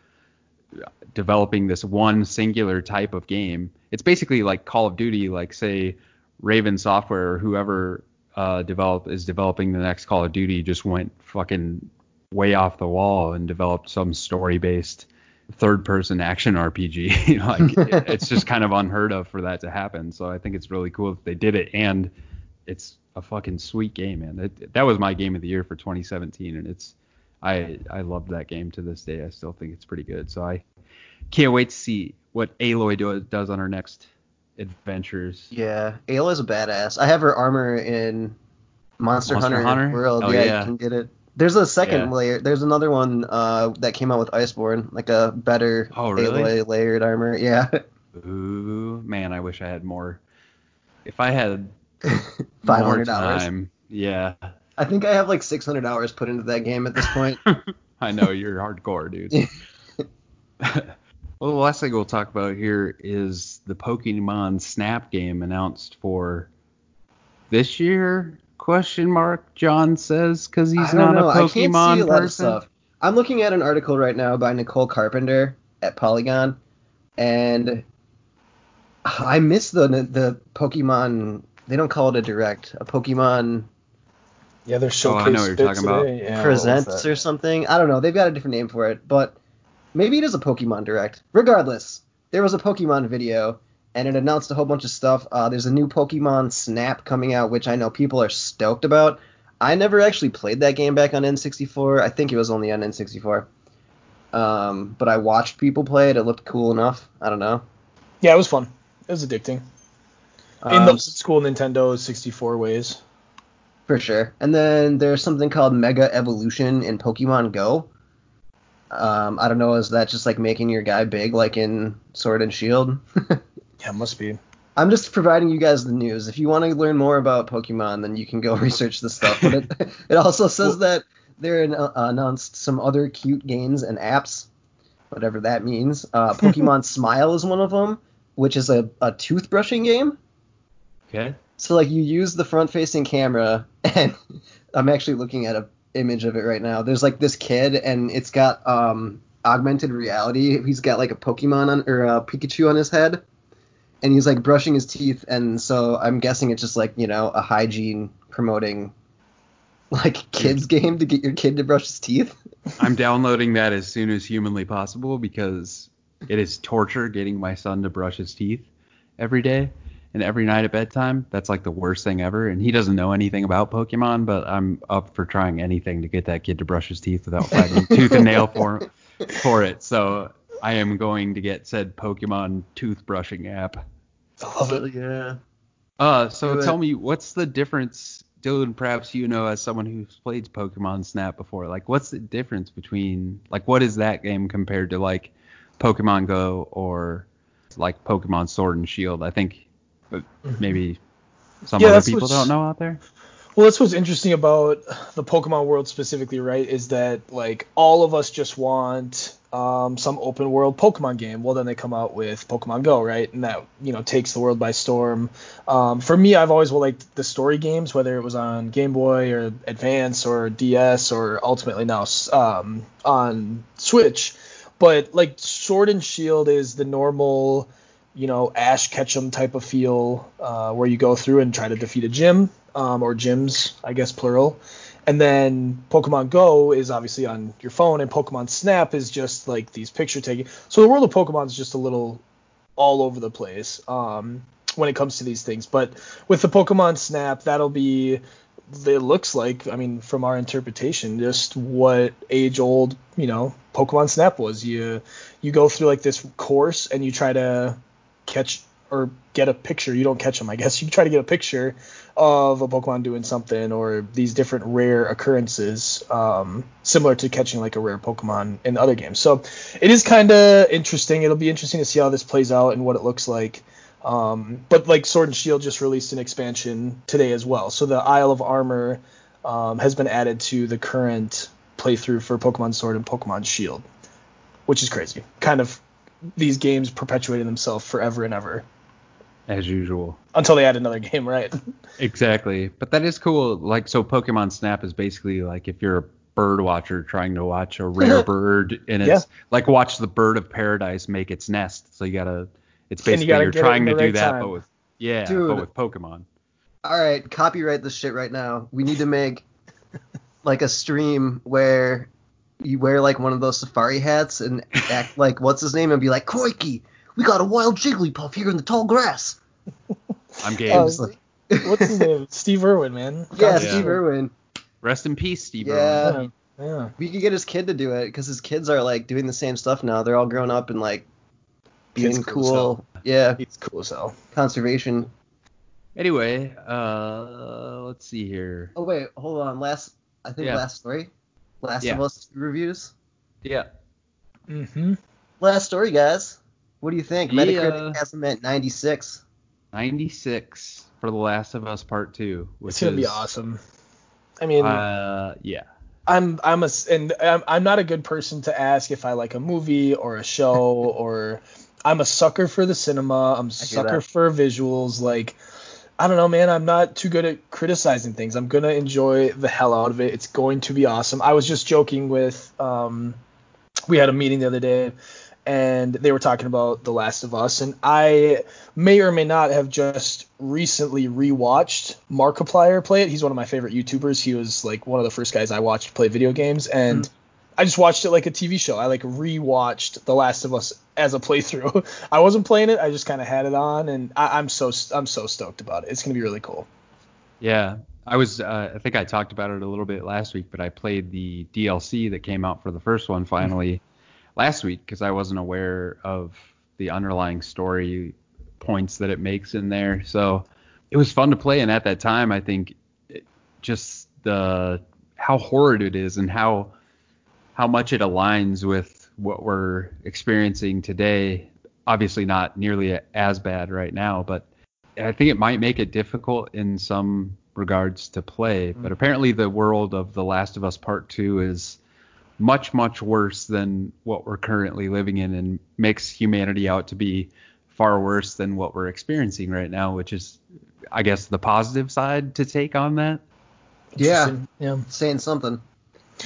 developing this one singular type of game. It's basically like Call of Duty, like say Raven Software or whoever uh, develop is developing the next Call of Duty just went fucking way off the wall and developed some story-based third-person action RPG. like it's just kind of unheard of for that to happen. So I think it's really cool that they did it, and it's a fucking sweet game, man. It, that was my game of the year for 2017, and it's I I love that game to this day. I still think it's pretty good. So I can't wait to see what Aloy do, does on her next adventures. Yeah, Ayla's a badass. I have her armor in Monster, Monster Hunter, Hunter? World. Oh, yeah, yeah. you can get it. There's a second Yeah. layer. There's another one uh, that came out with Iceborne, like a better Oh, really? Aloy layered armor. Yeah, Ooh, man, I wish I had more. If I had five hundred dollars. yeah. I think I have like six hundred hours put into that game at this point. I know you're hardcore, dude. Well, the last thing we'll talk about here is the Pokemon Snap game announced for this year? Question mark. John says because he's I not know. a I can't see Pokemon a lot of person. stuff. I'm looking at an article right now by Nicole Carpenter at Polygon, and I miss the the Pokemon. They don't call it a direct, a Pokemon Yeah, they're Oh, I showcase know what you're bit talking about. Yeah, Presents or something. I don't know. They've got a different name for it, but maybe it is a Pokemon Direct. Regardless, there was a Pokemon video, and it announced a whole bunch of stuff. Uh, there's a new Pokemon Snap coming out, which I know people are stoked about. I never actually played that game back on N64. I think it was only on N64. Um, but I watched people play it. It looked cool enough. I don't know. Yeah, it was fun. It was addicting. In Um, the old school Nintendo 64 ways. For sure. And then there's something called Mega Evolution in Pokemon Go. Um, I don't know, is that just like making your guy big like in Sword and Shield? Yeah, must be. I'm just providing you guys the news. If you want to learn more about Pokemon, then you can go research this stuff. But it, it also says that they uh, announced some other cute games and apps, whatever that means. Uh, Pokemon Smile is one of them, which is a, a toothbrushing game. Okay. So like you use the front facing camera and I'm actually looking at a image of it right now. There's like this kid and it's got um augmented reality. He's got like a Pokemon on or a Pikachu on his head. And he's like brushing his teeth and so I'm guessing it's just like, you know, a hygiene promoting like kids game to get your kid to brush his teeth. I'm downloading that as soon as humanly possible because it is torture getting my son to brush his teeth every day and every night at bedtime. That's like the worst thing ever. And he doesn't know anything about Pokemon, but I'm up for trying anything to get that kid to brush his teeth without fighting tooth and nail for for it. So I am going to get said Pokemon toothbrushing app. I love it. yeah. Uh, so Do it. tell me, what's the difference, Dillon? Perhaps you know, as someone who's played Pokemon Snap before, like, what's the difference between, like, what is that game compared to like Pokemon Go or like Pokemon Sword and Shield? I think uh, maybe some Yeah, other people don't know out there. Well, that's what's interesting about the Pokemon world specifically, right? Is that like all of us just want um, some open world Pokemon game. Well, then they come out with Pokemon Go, right? And that you know takes the world by storm. Um, for me, I've always liked the story games, whether it was on Game Boy or Advance or DS or ultimately now um, on Switch. But like Sword and Shield is the normal you know, Ash Ketchum type of feel, uh, where you go through and try to defeat a gym, um, or gyms, I guess plural. And then Pokemon Go is obviously on your phone, and Pokemon Snap is just like these picture taking. So the world of Pokemon is just a little all over the place um, when it comes to these things. But with the Pokemon Snap, that'll be it looks like, I mean, from our interpretation, just what age old, you know, Pokemon Snap was. You you go through like this course and you try to catch or get a picture. You don't catch them, I guess. You try to get a picture of a Pokemon doing something or these different rare occurrences, um, similar to catching like a rare Pokemon in other games. So it is kind of interesting. It'll be interesting to see how this plays out and what it looks like. Um, but like Sword and Shield just released an expansion today as well. So the Isle of Armor um, has been added to the current playthrough for Pokemon Sword and Pokemon Shield, which is crazy. Kind of these games perpetuating themselves forever and ever As usual. until they add another game, right? Exactly. But that is cool. Like, so Pokemon Snap is basically like if you're a bird watcher trying to watch a rare bird, and it's Yeah. like watch the bird of paradise make its nest. So you gotta, it's And you basically gotta you are trying to the do that, time. but with yeah, Dude. but with Pokemon. All right, copyright this shit right now. We need to make like a stream where you wear like one of those safari hats and act like what's his name and be like, Koiki, we got a wild Jigglypuff here in the tall grass. I'm game. Just like, What's his name? Steve Irwin, man. yeah, God, Steve Irwin. Rest in peace, Steve. Yeah. Irwin. Yeah. yeah. We could get his kid to do it because his kids are like doing the same stuff now. They're all grown up and like Kid's being cool cool. Yeah, He's cool as hell. conservation. Anyway, uh, let's see here. Oh wait, hold on. Last, I think Yeah. last story. Last Yeah. of Us reviews. Yeah. Mm-hmm. Last story, guys. What do you think? Yeah. Metacritic has them at 96. 96 for The Last of Us Part 2. Which It's gonna be awesome. I mean, Uh, yeah. I'm I'm a and I'm, I'm not a good person to ask if I like a movie or a show or I'm a sucker for the cinema. I'm a sucker that. for visuals. Like I don't know, man. I'm not too good at criticizing things. I'm gonna enjoy the hell out of it. It's going to be awesome. I was just joking with um, we had a meeting the other day and they were talking about The Last of Us, and I may or may not have just recently rewatched Markiplier play it. He's one of my favorite YouTubers. He was like one of the first guys I watched play video games, and mm-hmm. I just watched it like a TV show. I like rewatched The Last of Us as a playthrough. I wasn't playing it. I just kind of had it on, and I, am so I'm so stoked about it. It's gonna be really cool. Yeah, I was. Uh, I think I talked about it a little bit last week, but I played the DLC that came out for the first one finally last week because I wasn't aware of the underlying story points that it makes in there. So it was fun to play, and at that time, I think it, just the how horrid it is and how how much it aligns with what we're experiencing today. Obviously, not nearly as bad right now, but I think it might make it difficult in some regards to play. Mm-hmm. But apparently, the world of The Last of Us Part Two is much much worse than what we're currently living in and makes humanity out to be far worse than what we're experiencing right now which is i guess the positive side to take on that yeah yeah saying something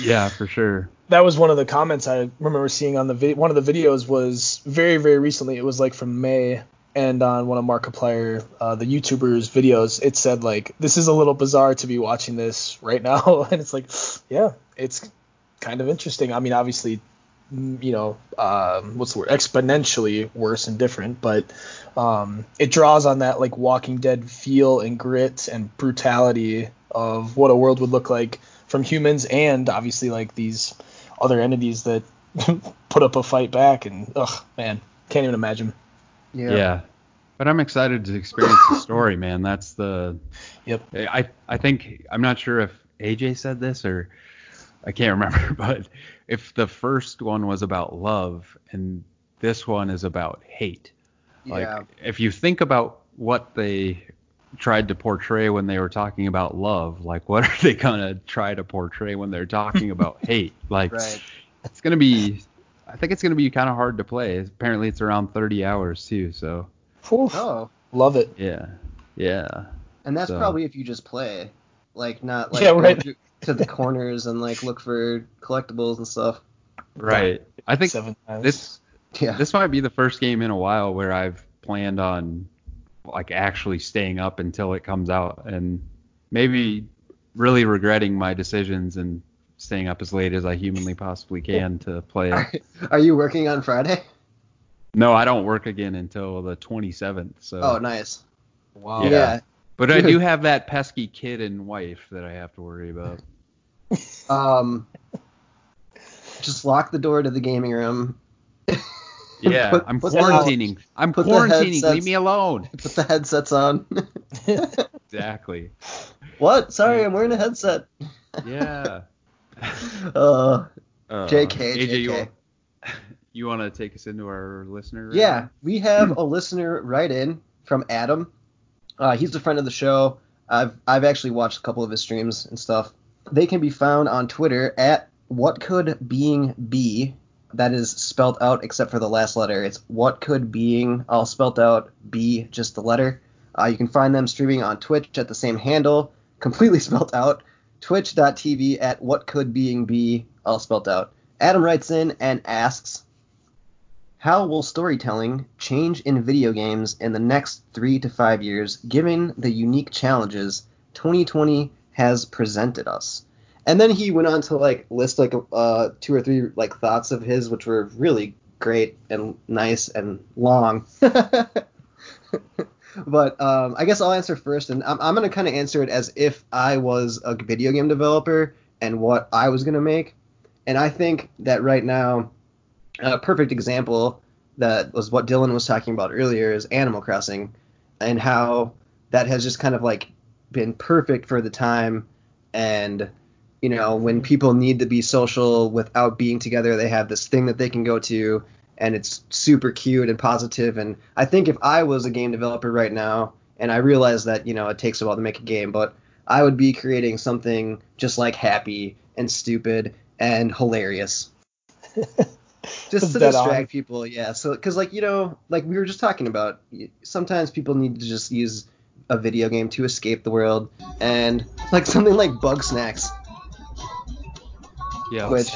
yeah for sure that was one of the comments i remember seeing on the vi- one of the videos was very very recently it was like from may and on one of markiplier uh, the youtuber's videos it said like this is a little bizarre to be watching this right now and it's like yeah it's kind of interesting. I mean, obviously, you know, um, what's the word? Exponentially worse and different, but um, it draws on that like Walking Dead feel and grit and brutality of what a world would look like from humans and obviously like these other entities that put up a fight back and ugh man can't even imagine. Yeah. Yeah. But i'm excited to experience the story man. That's the yep. I i think i'm not sure if aj said this or I can't remember, but if the first one was about love and this one is about hate, like if you think about what they tried to portray when they were talking about love, like what are they gonna try to portray when they're talking about hate? Like right. it's gonna be, I think it's gonna be kind of hard to play. Apparently it's around 30 hours too, so. Oh, love it. Yeah, yeah. And that's so. probably if you just play, like not like yeah, right to the corners and like look for collectibles and stuff. Right. I think this yeah. this might be the first game in a while where I've planned on like actually staying up until it comes out and maybe really regretting my decisions and staying up as late as I humanly possibly can to play it. Are, you working on Friday? No, I don't work again until the 27th. So. Oh, nice. Wow. Yeah. yeah. But I do have that pesky kid and wife that I have to worry about. Um, just lock the door to the gaming room. Yeah, put, I'm put quarantining. I'm quarantining. Leave me alone. Put the headsets on. exactly. What? Sorry, I'm wearing a headset. Yeah. uh, uh, JK, AJ, JK. You, want to take us into our listener? Right yeah, we have a listener write in from Adam. Uh, he's a friend of the show. I've I've actually watched a couple of his streams and stuff. They can be found on Twitter at what could being be. That is spelt out except for the last letter. It's what could being all spelt out be just the letter. Uh, you can find them streaming on Twitch at the same handle, completely spelt out. Twitch.tv at what could being be all spelt out. Adam writes in and asks, how will storytelling change in video games in the next three to five years, given the unique challenges 2020 has presented us. And then he went on to like list like uh, two or three like thoughts of his, which were really great and nice and long. but um, I guess I'll answer first, and I'm, I'm gonna kind of answer it as if I was a video game developer and what I was gonna make. And I think that right now, a perfect example that was what Dillon was talking about earlier is Animal Crossing, and how that has just kind of like been perfect for the time and you know when people need to be social without being together they have this thing that they can go to and it's super cute and positive. and i think if i was a game developer right now and i realize that you know it takes a while to make a game but I would be creating something just like happy and stupid and hilarious. just to distract on. people, yeah. So, because like you know, like we were just talking about, sometimes people need to just use a video game to escape the world, and like something like Bugsnax. Yeah. Which-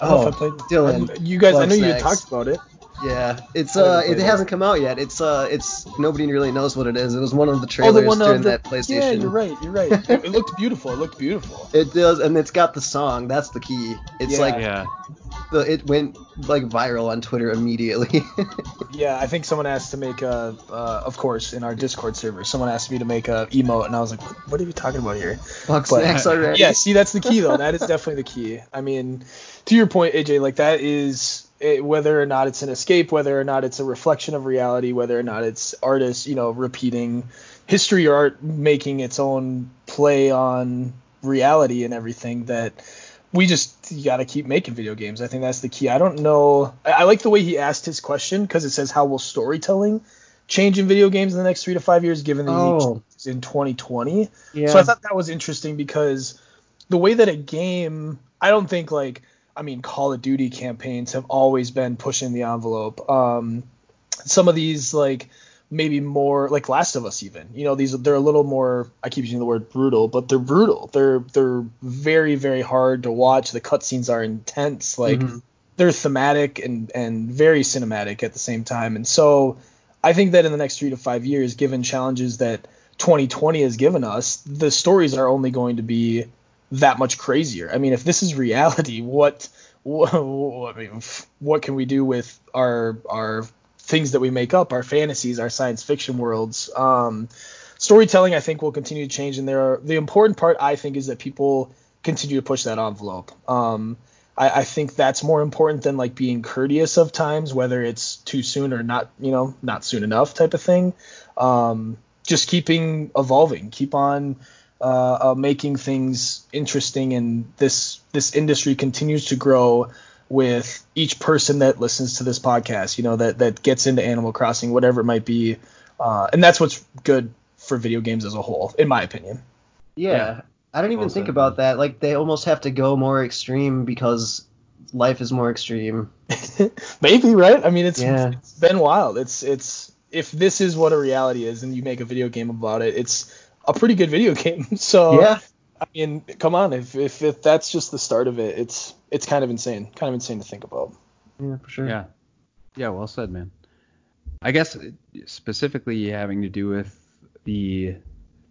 I don't know Oh, if I oh, played. Dillon, I'm- you guys, I Bug know you talked about it. Yeah, it's uh, it it. hasn't come out yet. It's uh, it's nobody really knows what it is. It was one of the Oh, trailers the one during the, that PlayStation. Yeah, you're right. You're right. it, it looked beautiful. It looked beautiful. It does, and it's got the song. That's the key. It's Yeah. like yeah. the it went like viral on Twitter immediately. Yeah, I think someone asked to make a, uh, of course, in our Discord server, someone asked me to make a emote, and I was like, what, what are you talking about here? Bug But- snacks already. Yeah, see, that's the key though. That is definitely the key. I mean, to your point, AJ, like that is it, whether or not it's an escape, whether or not it's a reflection of reality, whether or not it's artists, you know, repeating history or art making its own play on reality and everything that we just got to keep making video games. I think that's the key. I don't know. I, I like the way he asked his question because it says how will storytelling change in video games in the next three to five years given the Oh. in 2020. yeah. So I thought that was interesting because the way that a game, I don't think like, I mean, Call of Duty campaigns have always been pushing the envelope. Um, some of these like maybe more like Last of Us even, you know, these they're a little more. I keep using the word brutal, but they're brutal. They're they're very very hard to watch. The cutscenes are intense. Like Mhm. they're thematic and and very cinematic at the same time. And so I think that in the next three to five years, given challenges that 2020 has given us, the stories are only going to be that much crazier. I mean, if this is reality, what what, I mean, what can we do with our our things that we make up, our fantasies, our science fiction worlds? Um, storytelling, I think, will continue to change, and there are the important part I think is that people continue to push that envelope. Um, I, I think that's more important than like being courteous of times, whether it's too soon or not, you know, not soon enough type of thing. Um, just keeping evolving, keep on uh, uh, making things interesting, and this this industry continues to grow with each person that listens to this podcast. You know, that that gets into Animal Crossing, whatever it might be, uh, and that's what's good for video games as a whole, in my opinion. Yeah. Yeah. I don't even Well think about that. Like they almost have to go more extreme because life is more extreme. Maybe right? I mean, it's, Yeah. it's been wild. It's it's if this is what a reality is, and you make a video game about it, it's a pretty good video game. So yeah. I mean, come on, if, if if that's just the start of it, it's it's kind of insane, kind of insane to think about. Yeah, for sure. Yeah. Yeah, well said, man. I guess uh, specifically having to do with the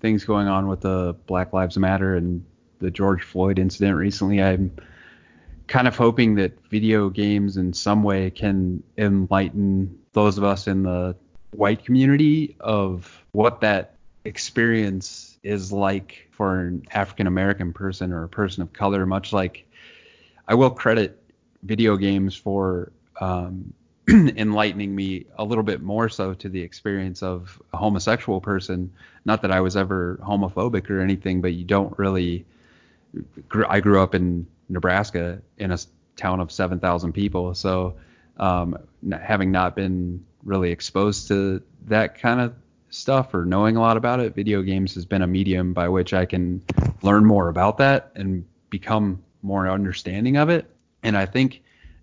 things going on with the Black Lives Matter and the George Floyd incident recently, I'm kind of hoping that video games in some way can enlighten those of us in the white community of what that experience is like for an African American person or a person of color, much like I will credit video games for um, enlightening me a little bit more so to the experience of a homosexual person. Not that I was ever homophobic or anything, but you don't really. I grew up in Nebraska in a town of 7,000 people, so um, having not been really exposed to that kind of stuff or knowing a lot about it, video games has been a medium by which I can learn more about that and become more understanding of it. And I think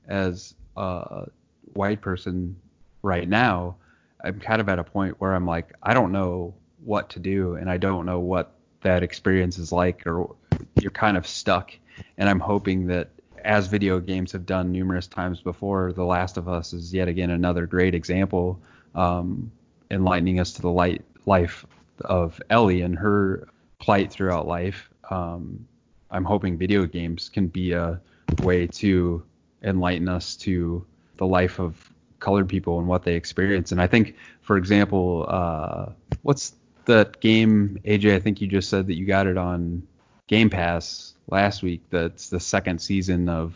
as a white person right now, I'm kind of at a point where I'm like, I don't know what to do and I don't know what that experience is like or you're kind of stuck. And I'm hoping that as video games have done numerous times before, The Last of Us is yet again another great example, um, enlightening us to the light life of Ellie and her plight throughout life. Um, I'm hoping video games can be a way to enlighten us to the life of colored people and what they experience. And I think, for example, uh, what's that game, AJ? I think you just said that you got it on Game Pass last week. That's the second season of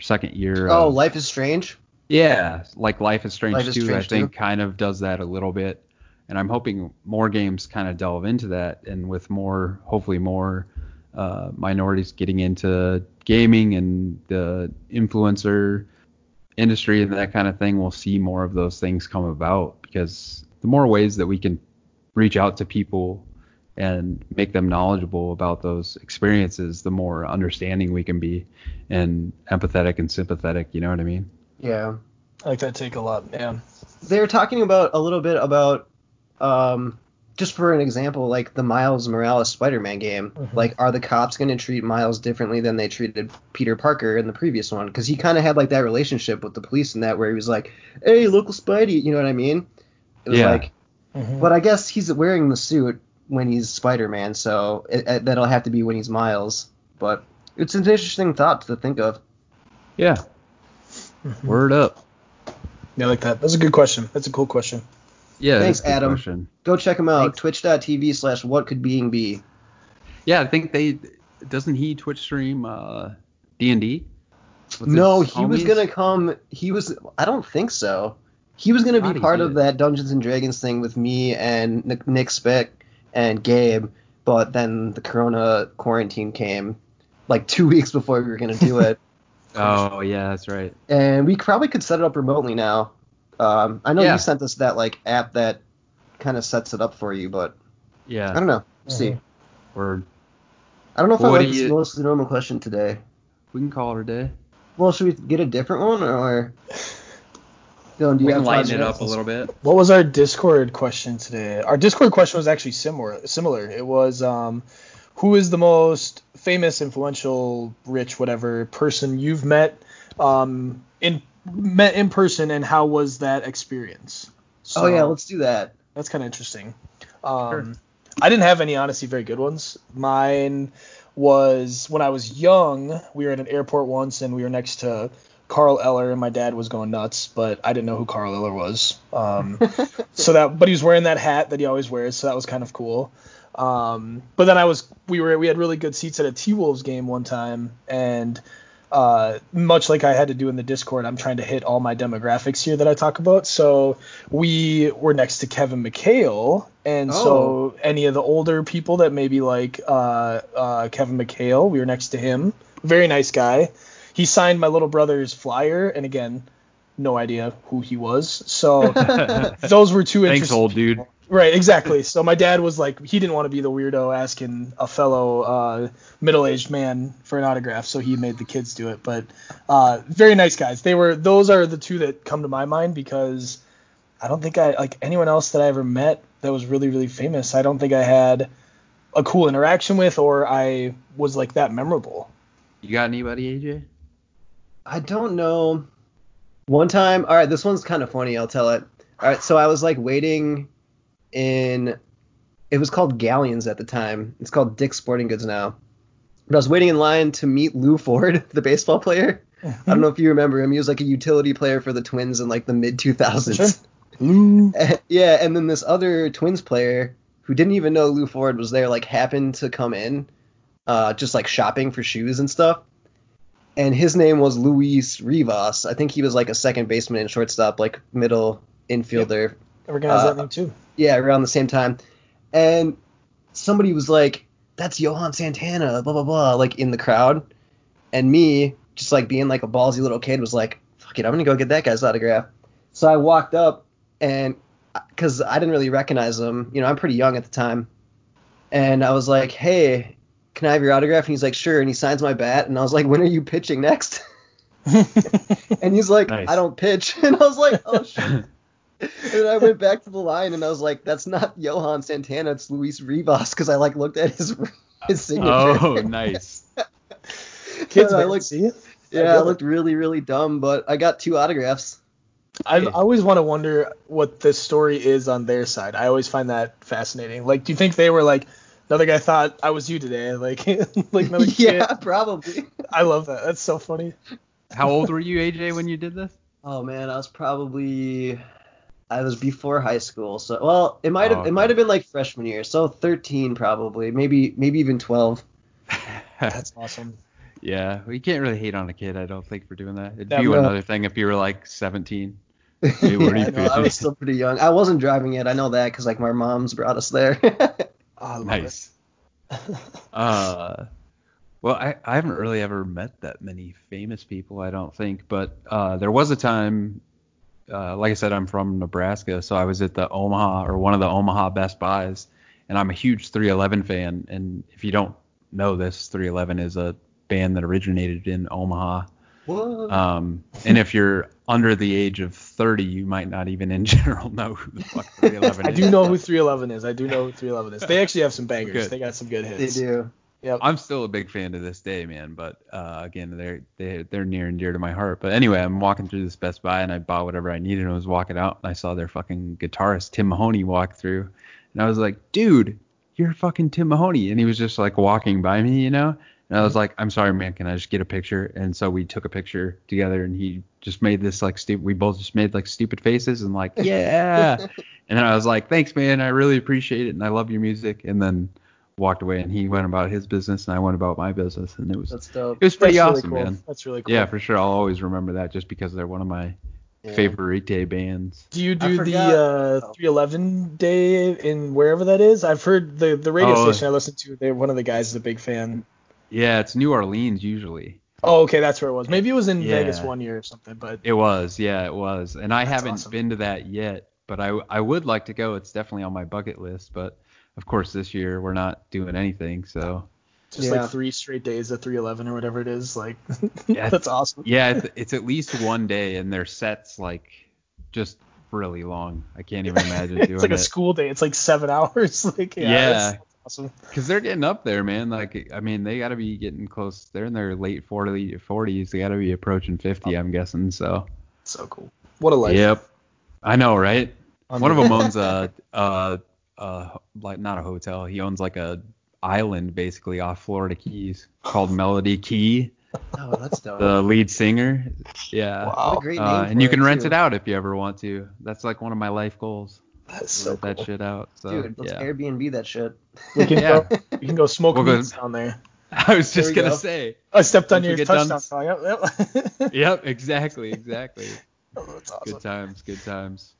second year. Oh, of, Life is Strange. Yeah, like Life is Strange Life is 2, I think 2. kind of does that a little bit. And I'm hoping more games kind of delve into that and with more, hopefully more uh, minorities getting into gaming and the influencer industry and that kind of thing, we'll see more of those things come about because the more ways that we can reach out to people and make them knowledgeable about those experiences, the more understanding we can be and empathetic and sympathetic. You know what I mean? Yeah. I like that take a lot. Yeah. They're talking about a little bit about, um, just for an example, like the Miles Morales Spider-Man game. Mhm. Like, are the cops going to treat Miles differently than they treated Peter Parker in the previous one? Because he kind of had like that relationship with the police in that, where he was like, "Hey, local Spidey," you know what I mean? It was Yeah. like, Mhm. but I guess he's wearing the suit when he's Spider-Man, so it, it, that'll have to be when he's Miles. But it's an interesting thought to think of. Yeah. Mhm. Word up. Yeah, I like that. That's a good question. That's a cool question. Yeah. Thanks, that's a good Adam. question. Go check him out. Thanks. Twitch.tv slash what could being be. Yeah, I think they doesn't he Twitch stream uh D and D? No, he was gonna come. He was. I don't think so. He was gonna Thought be he part of that Dungeons and Dragons thing with me and Nick, Nick Spick and Gabe, but then the Corona quarantine came, like two weeks before we were gonna do it, Oh yeah, that's right. and we probably could set it up remotely now. Um, I know Yeah. you sent us that like app that kind of sets it up for you, but yeah, I don't know. We'll See, Mhm. Word. I don't know if Well, I what like do this you- mostly normal question today. We can call it a day. Well, should we get a different one or? Dillon, do you We have can lighten it up a little bit. What was our Discord question today? Our Discord question was actually similar. Similar. It was um, who is the most famous, influential, rich, whatever person you've met um, in met in person, and how was that experience? Oh yeah, let's do that. That's kind of interesting. Um, Sure. I didn't have any honestly very good ones. Mine was when I was young. We were at an airport once, and we were next to Carl Eller, and my dad was going nuts, but I didn't know who Carl Eller was. Um, so that, but he was wearing that hat that he always wears, so that was kind of cool. Um, but then I was, we were, we had really good seats at a T Wolves game one time, and uh, much like I had to do in the Discord, I'm trying to hit all my demographics here that I talk about. So we were next to Kevin McHale, and so any of the older people that maybe like uh, uh, Kevin McHale, we were next to him. Very nice guy. He signed my little brother's flyer, and again, no idea who he was. So those were two Thanks, interesting. old dude. Right, exactly. So my dad was like, he didn't want to be the weirdo asking a fellow uh, middle-aged man for an autograph, so he made the kids do it. But uh, very nice guys. They were. Those are the two that come to my mind because I don't think I like anyone else that I ever met that was really really famous. I don't think I had a cool interaction with or I was like that memorable. You got anybody, AJ? I don't know. One time, all right, this one's kind of funny. I'll tell it. All right, so I was like waiting in. It was called Galyan's at the time. It's called Dick's Sporting Goods now. But I was waiting in line to meet Lew Ford, the baseball player. I don't know if you remember him. He was like a utility player for the Twins in like the mid 2000s. Sure. Lew. yeah, and then this other Twins player who didn't even know Lew Ford was there, like happened to come in, uh, just like shopping for shoes and stuff. And his name was Luis Rivas. I think he was like a second baseman and shortstop, like middle infielder. I recognize Uh, that name too. Yeah, around the same time. And somebody was like, "That's Johan Santana," blah blah blah, like in the crowd. And me, just like being like a ballsy little kid, was like, "Fuck it, I'm gonna go get that guy's autograph." So I walked up, and because I didn't really recognize him, you know, I'm pretty young at the time, and I was like, "Hey, can I have your autograph?" And he's like, "Sure." And he signs my bat, and I was like, "When are you pitching next?" and he's like, Nice. "I don't pitch," and I was like, "Oh shit." And then I went back to the line and I was like, "That's not Johan Santana, it's Luis Rivas," because I like looked at his his oh, signature. Oh, nice. Kids, I man, looked, see? yeah, I get it. looked really really dumb, but I got two autographs. I, I always want to wonder what the story is on their side. I always find that fascinating. Like, do you think they were like, another guy thought I was you today? Like, like another kid. yeah, probably. I love that. That's so funny. How old were you, AJ, when you did this? Oh man, I was probably I was before high school, so well, it might have Oh, it might have been like freshman year, so 13 probably, maybe maybe even 12. That's awesome. yeah, we can't really hate on a kid, I don't think, for doing that. It'd Yeah, be no. another thing if you were like 17. Hey, yeah, you I, know, I was still pretty young. I wasn't driving yet. I know that because like my mom's brought us there. Oh, Nice. uh, well, I, I haven't really ever met that many famous people, I don't think. But uh, there was a time, uh, like I said, I'm from Nebraska, so I was at the Omaha or one of the Omaha Best Buys, and I'm a huge 311 fan. And if you don't know this, 311 is a band that originated in Omaha. Whoa. Um, and if you're under the age of 30, you might not even in general know who the fuck 311 I is. I do know who 311 is. I do know who 311 is. They actually have some bangers. Good. They got some good hits. they do. Yep. I'm still a big fan to this day, man. But uh, again, they're they, they're near and dear to my heart. But anyway, I'm walking through this Best Buy and I bought whatever I needed. and I was walking out and I saw their fucking guitarist Tim Mahoney walk through, and I was like, dude, you're fucking Tim Mahoney. And he was just like walking by me, you know. And I was like, I'm sorry, man. Can I just get a picture? And so we took a picture together, and he just made this like stupid. We both just made like stupid faces and like, yeah. and then I was like, thanks, man. I really appreciate it, and I love your music. And then walked away, and he went about his business, and I went about my business, and it was That's dope. it was pretty That's really awesome, cool. man. That's really cool. Yeah, for sure. I'll always remember that just because they're one of my Yeah. favorite day bands. Do you do the uh, oh. 311 day in wherever that is? I've heard the the radio Oh. station I listen to. They one of the guys is a big fan. Yeah, it's New Orleans usually. Oh, okay, that's where it was. Maybe it was in Yeah. Vegas one year or something. But It was, yeah, it was. And I That's haven't awesome. been to that yet, but I I would like to go. It's definitely on my bucket list, but of course this year we're not doing anything, so just Yeah. like three straight days of 311 or whatever it is. Like Yeah. that's awesome. yeah, it's, it's at least one day, and their sets like just really long. I can't even imagine doing it's like a it. school day. It's like seven hours. Like yeah, Yeah. that's awesome. Because they're getting up there, man. Like, I mean, they got to be getting close. They're in their late 40, 40s. They got to be approaching 50, I'm guessing. So, So cool. What a life. yep. I know, right? One of them owns a, uh, uh, like not a hotel. He owns like a island basically off Florida Keys called Melody Key. Oh, that's dope. The lead singer. Yeah. Wow. what a great name Uh, for and you can rent too. it out if you ever want to. That's like one of my life goals. That's so rent that shit out. So, Dude, let's yeah. Airbnb that shit. We can Yeah. go. We can go smoke We'll go- down there. I was just gonna go. say. I stepped on Once we your get touchdown done- song. Yep. Yep. Yep. Exactly. Exactly. Oh, that's awesome. Good times, good times.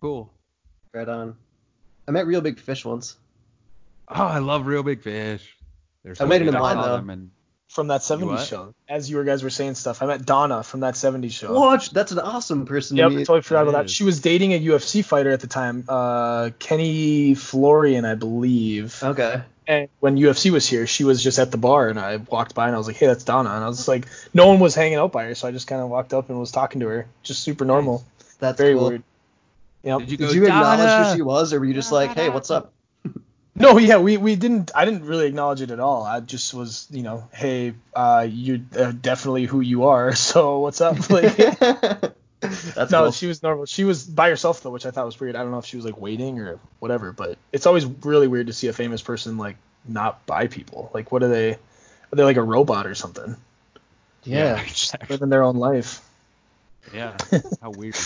Cool. Right on. I met Reel Big Fish once. Oh, I love Reel Big Fish. They're I made it good. in mine, saw though. and- From that 70s what? show. As you guys were saying stuff, I met Donna from that 70s show. Watch, that's an awesome person Yep, to meet. totally forgot That about that. is. She was dating a UFC fighter at the time, uh, Kenny Florian, I believe. Okay. And when UFC was here, she was just at the bar, and I walked by and I was like, "Hey, that's Donna." And I was like, no one was hanging out by her, so I just kind of walked up and was talking to her, just super normal, That's very cool. weird. Yep. Did you go? Did you acknowledge who she was, or were you just like, hey, what's up? No, yeah, we, we didn't. I didn't really acknowledge it at all. I just was, you know, hey, uh, you're uh, definitely who you are. So what's up? Like, that's no, cool. she was normal. She was by herself though, which I thought was weird. I don't know if she was like waiting or whatever, but it's always really weird to see a famous person like not by people. Like, what are they? Are they like a robot or something? yeah. exactly. Living their own life. Yeah. How weird.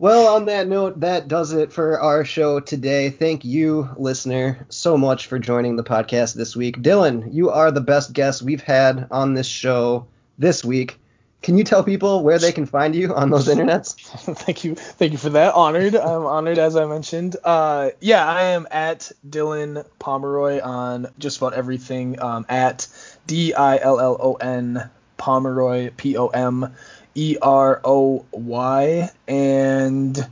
Well, on that note, that does it for our show today. Thank you, listener, so much for joining the podcast this week. Dillon, you are the best guest we've had on this show this week. Can you tell people where they can find you on those internets? thank you, thank you for that. Honored. I'm honored, as I mentioned. Uh, yeah, I am at Dillon Pomeroy on just about everything. Um, at D I L L O N Pomeroy P O M E R O Y and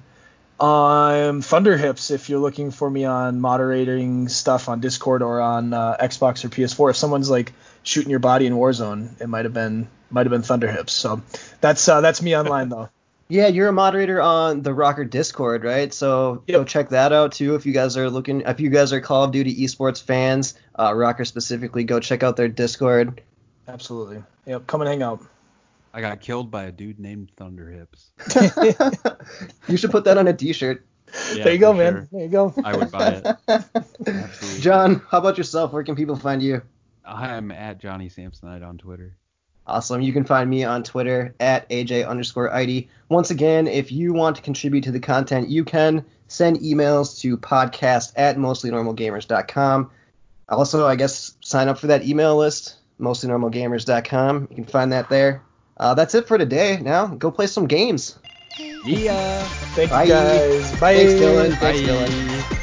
I'm Thunderhips if you're looking for me on moderating stuff on Discord or on uh, Xbox or PS4. If someone's like shooting your body in Warzone, it might have been might have been Thunderhips. So that's uh, that's me online though. Yeah, you're a moderator on the RØKKR Discord, right? So go Yep. check that out too. If you guys are looking, if you guys are Call of Duty esports fans, uh, RØKKR specifically, go check out their Discord. Absolutely. Yep. Come and hang out. I got killed by a dude named Thunderhips. you should put that on a T-shirt. Yeah, there you go, for man. sure. There you go. I would buy it. Absolutely. John, how about yourself? Where can people find you? I'm at Johnny Samsonite on Twitter. Awesome. You can find me on Twitter at AJ underscore ID. Once again, if you want to contribute to the content, you can send emails to podcast at mostlynormalgamers.com. Also, I guess sign up for that email list, mostlynormalgamers.com. You can find that there. Uh, that's it for today. Now, go play some games. Yeah. Thank Bye. you guys. Bye. Thanks, Dillon. Thanks, Bye. Dillon.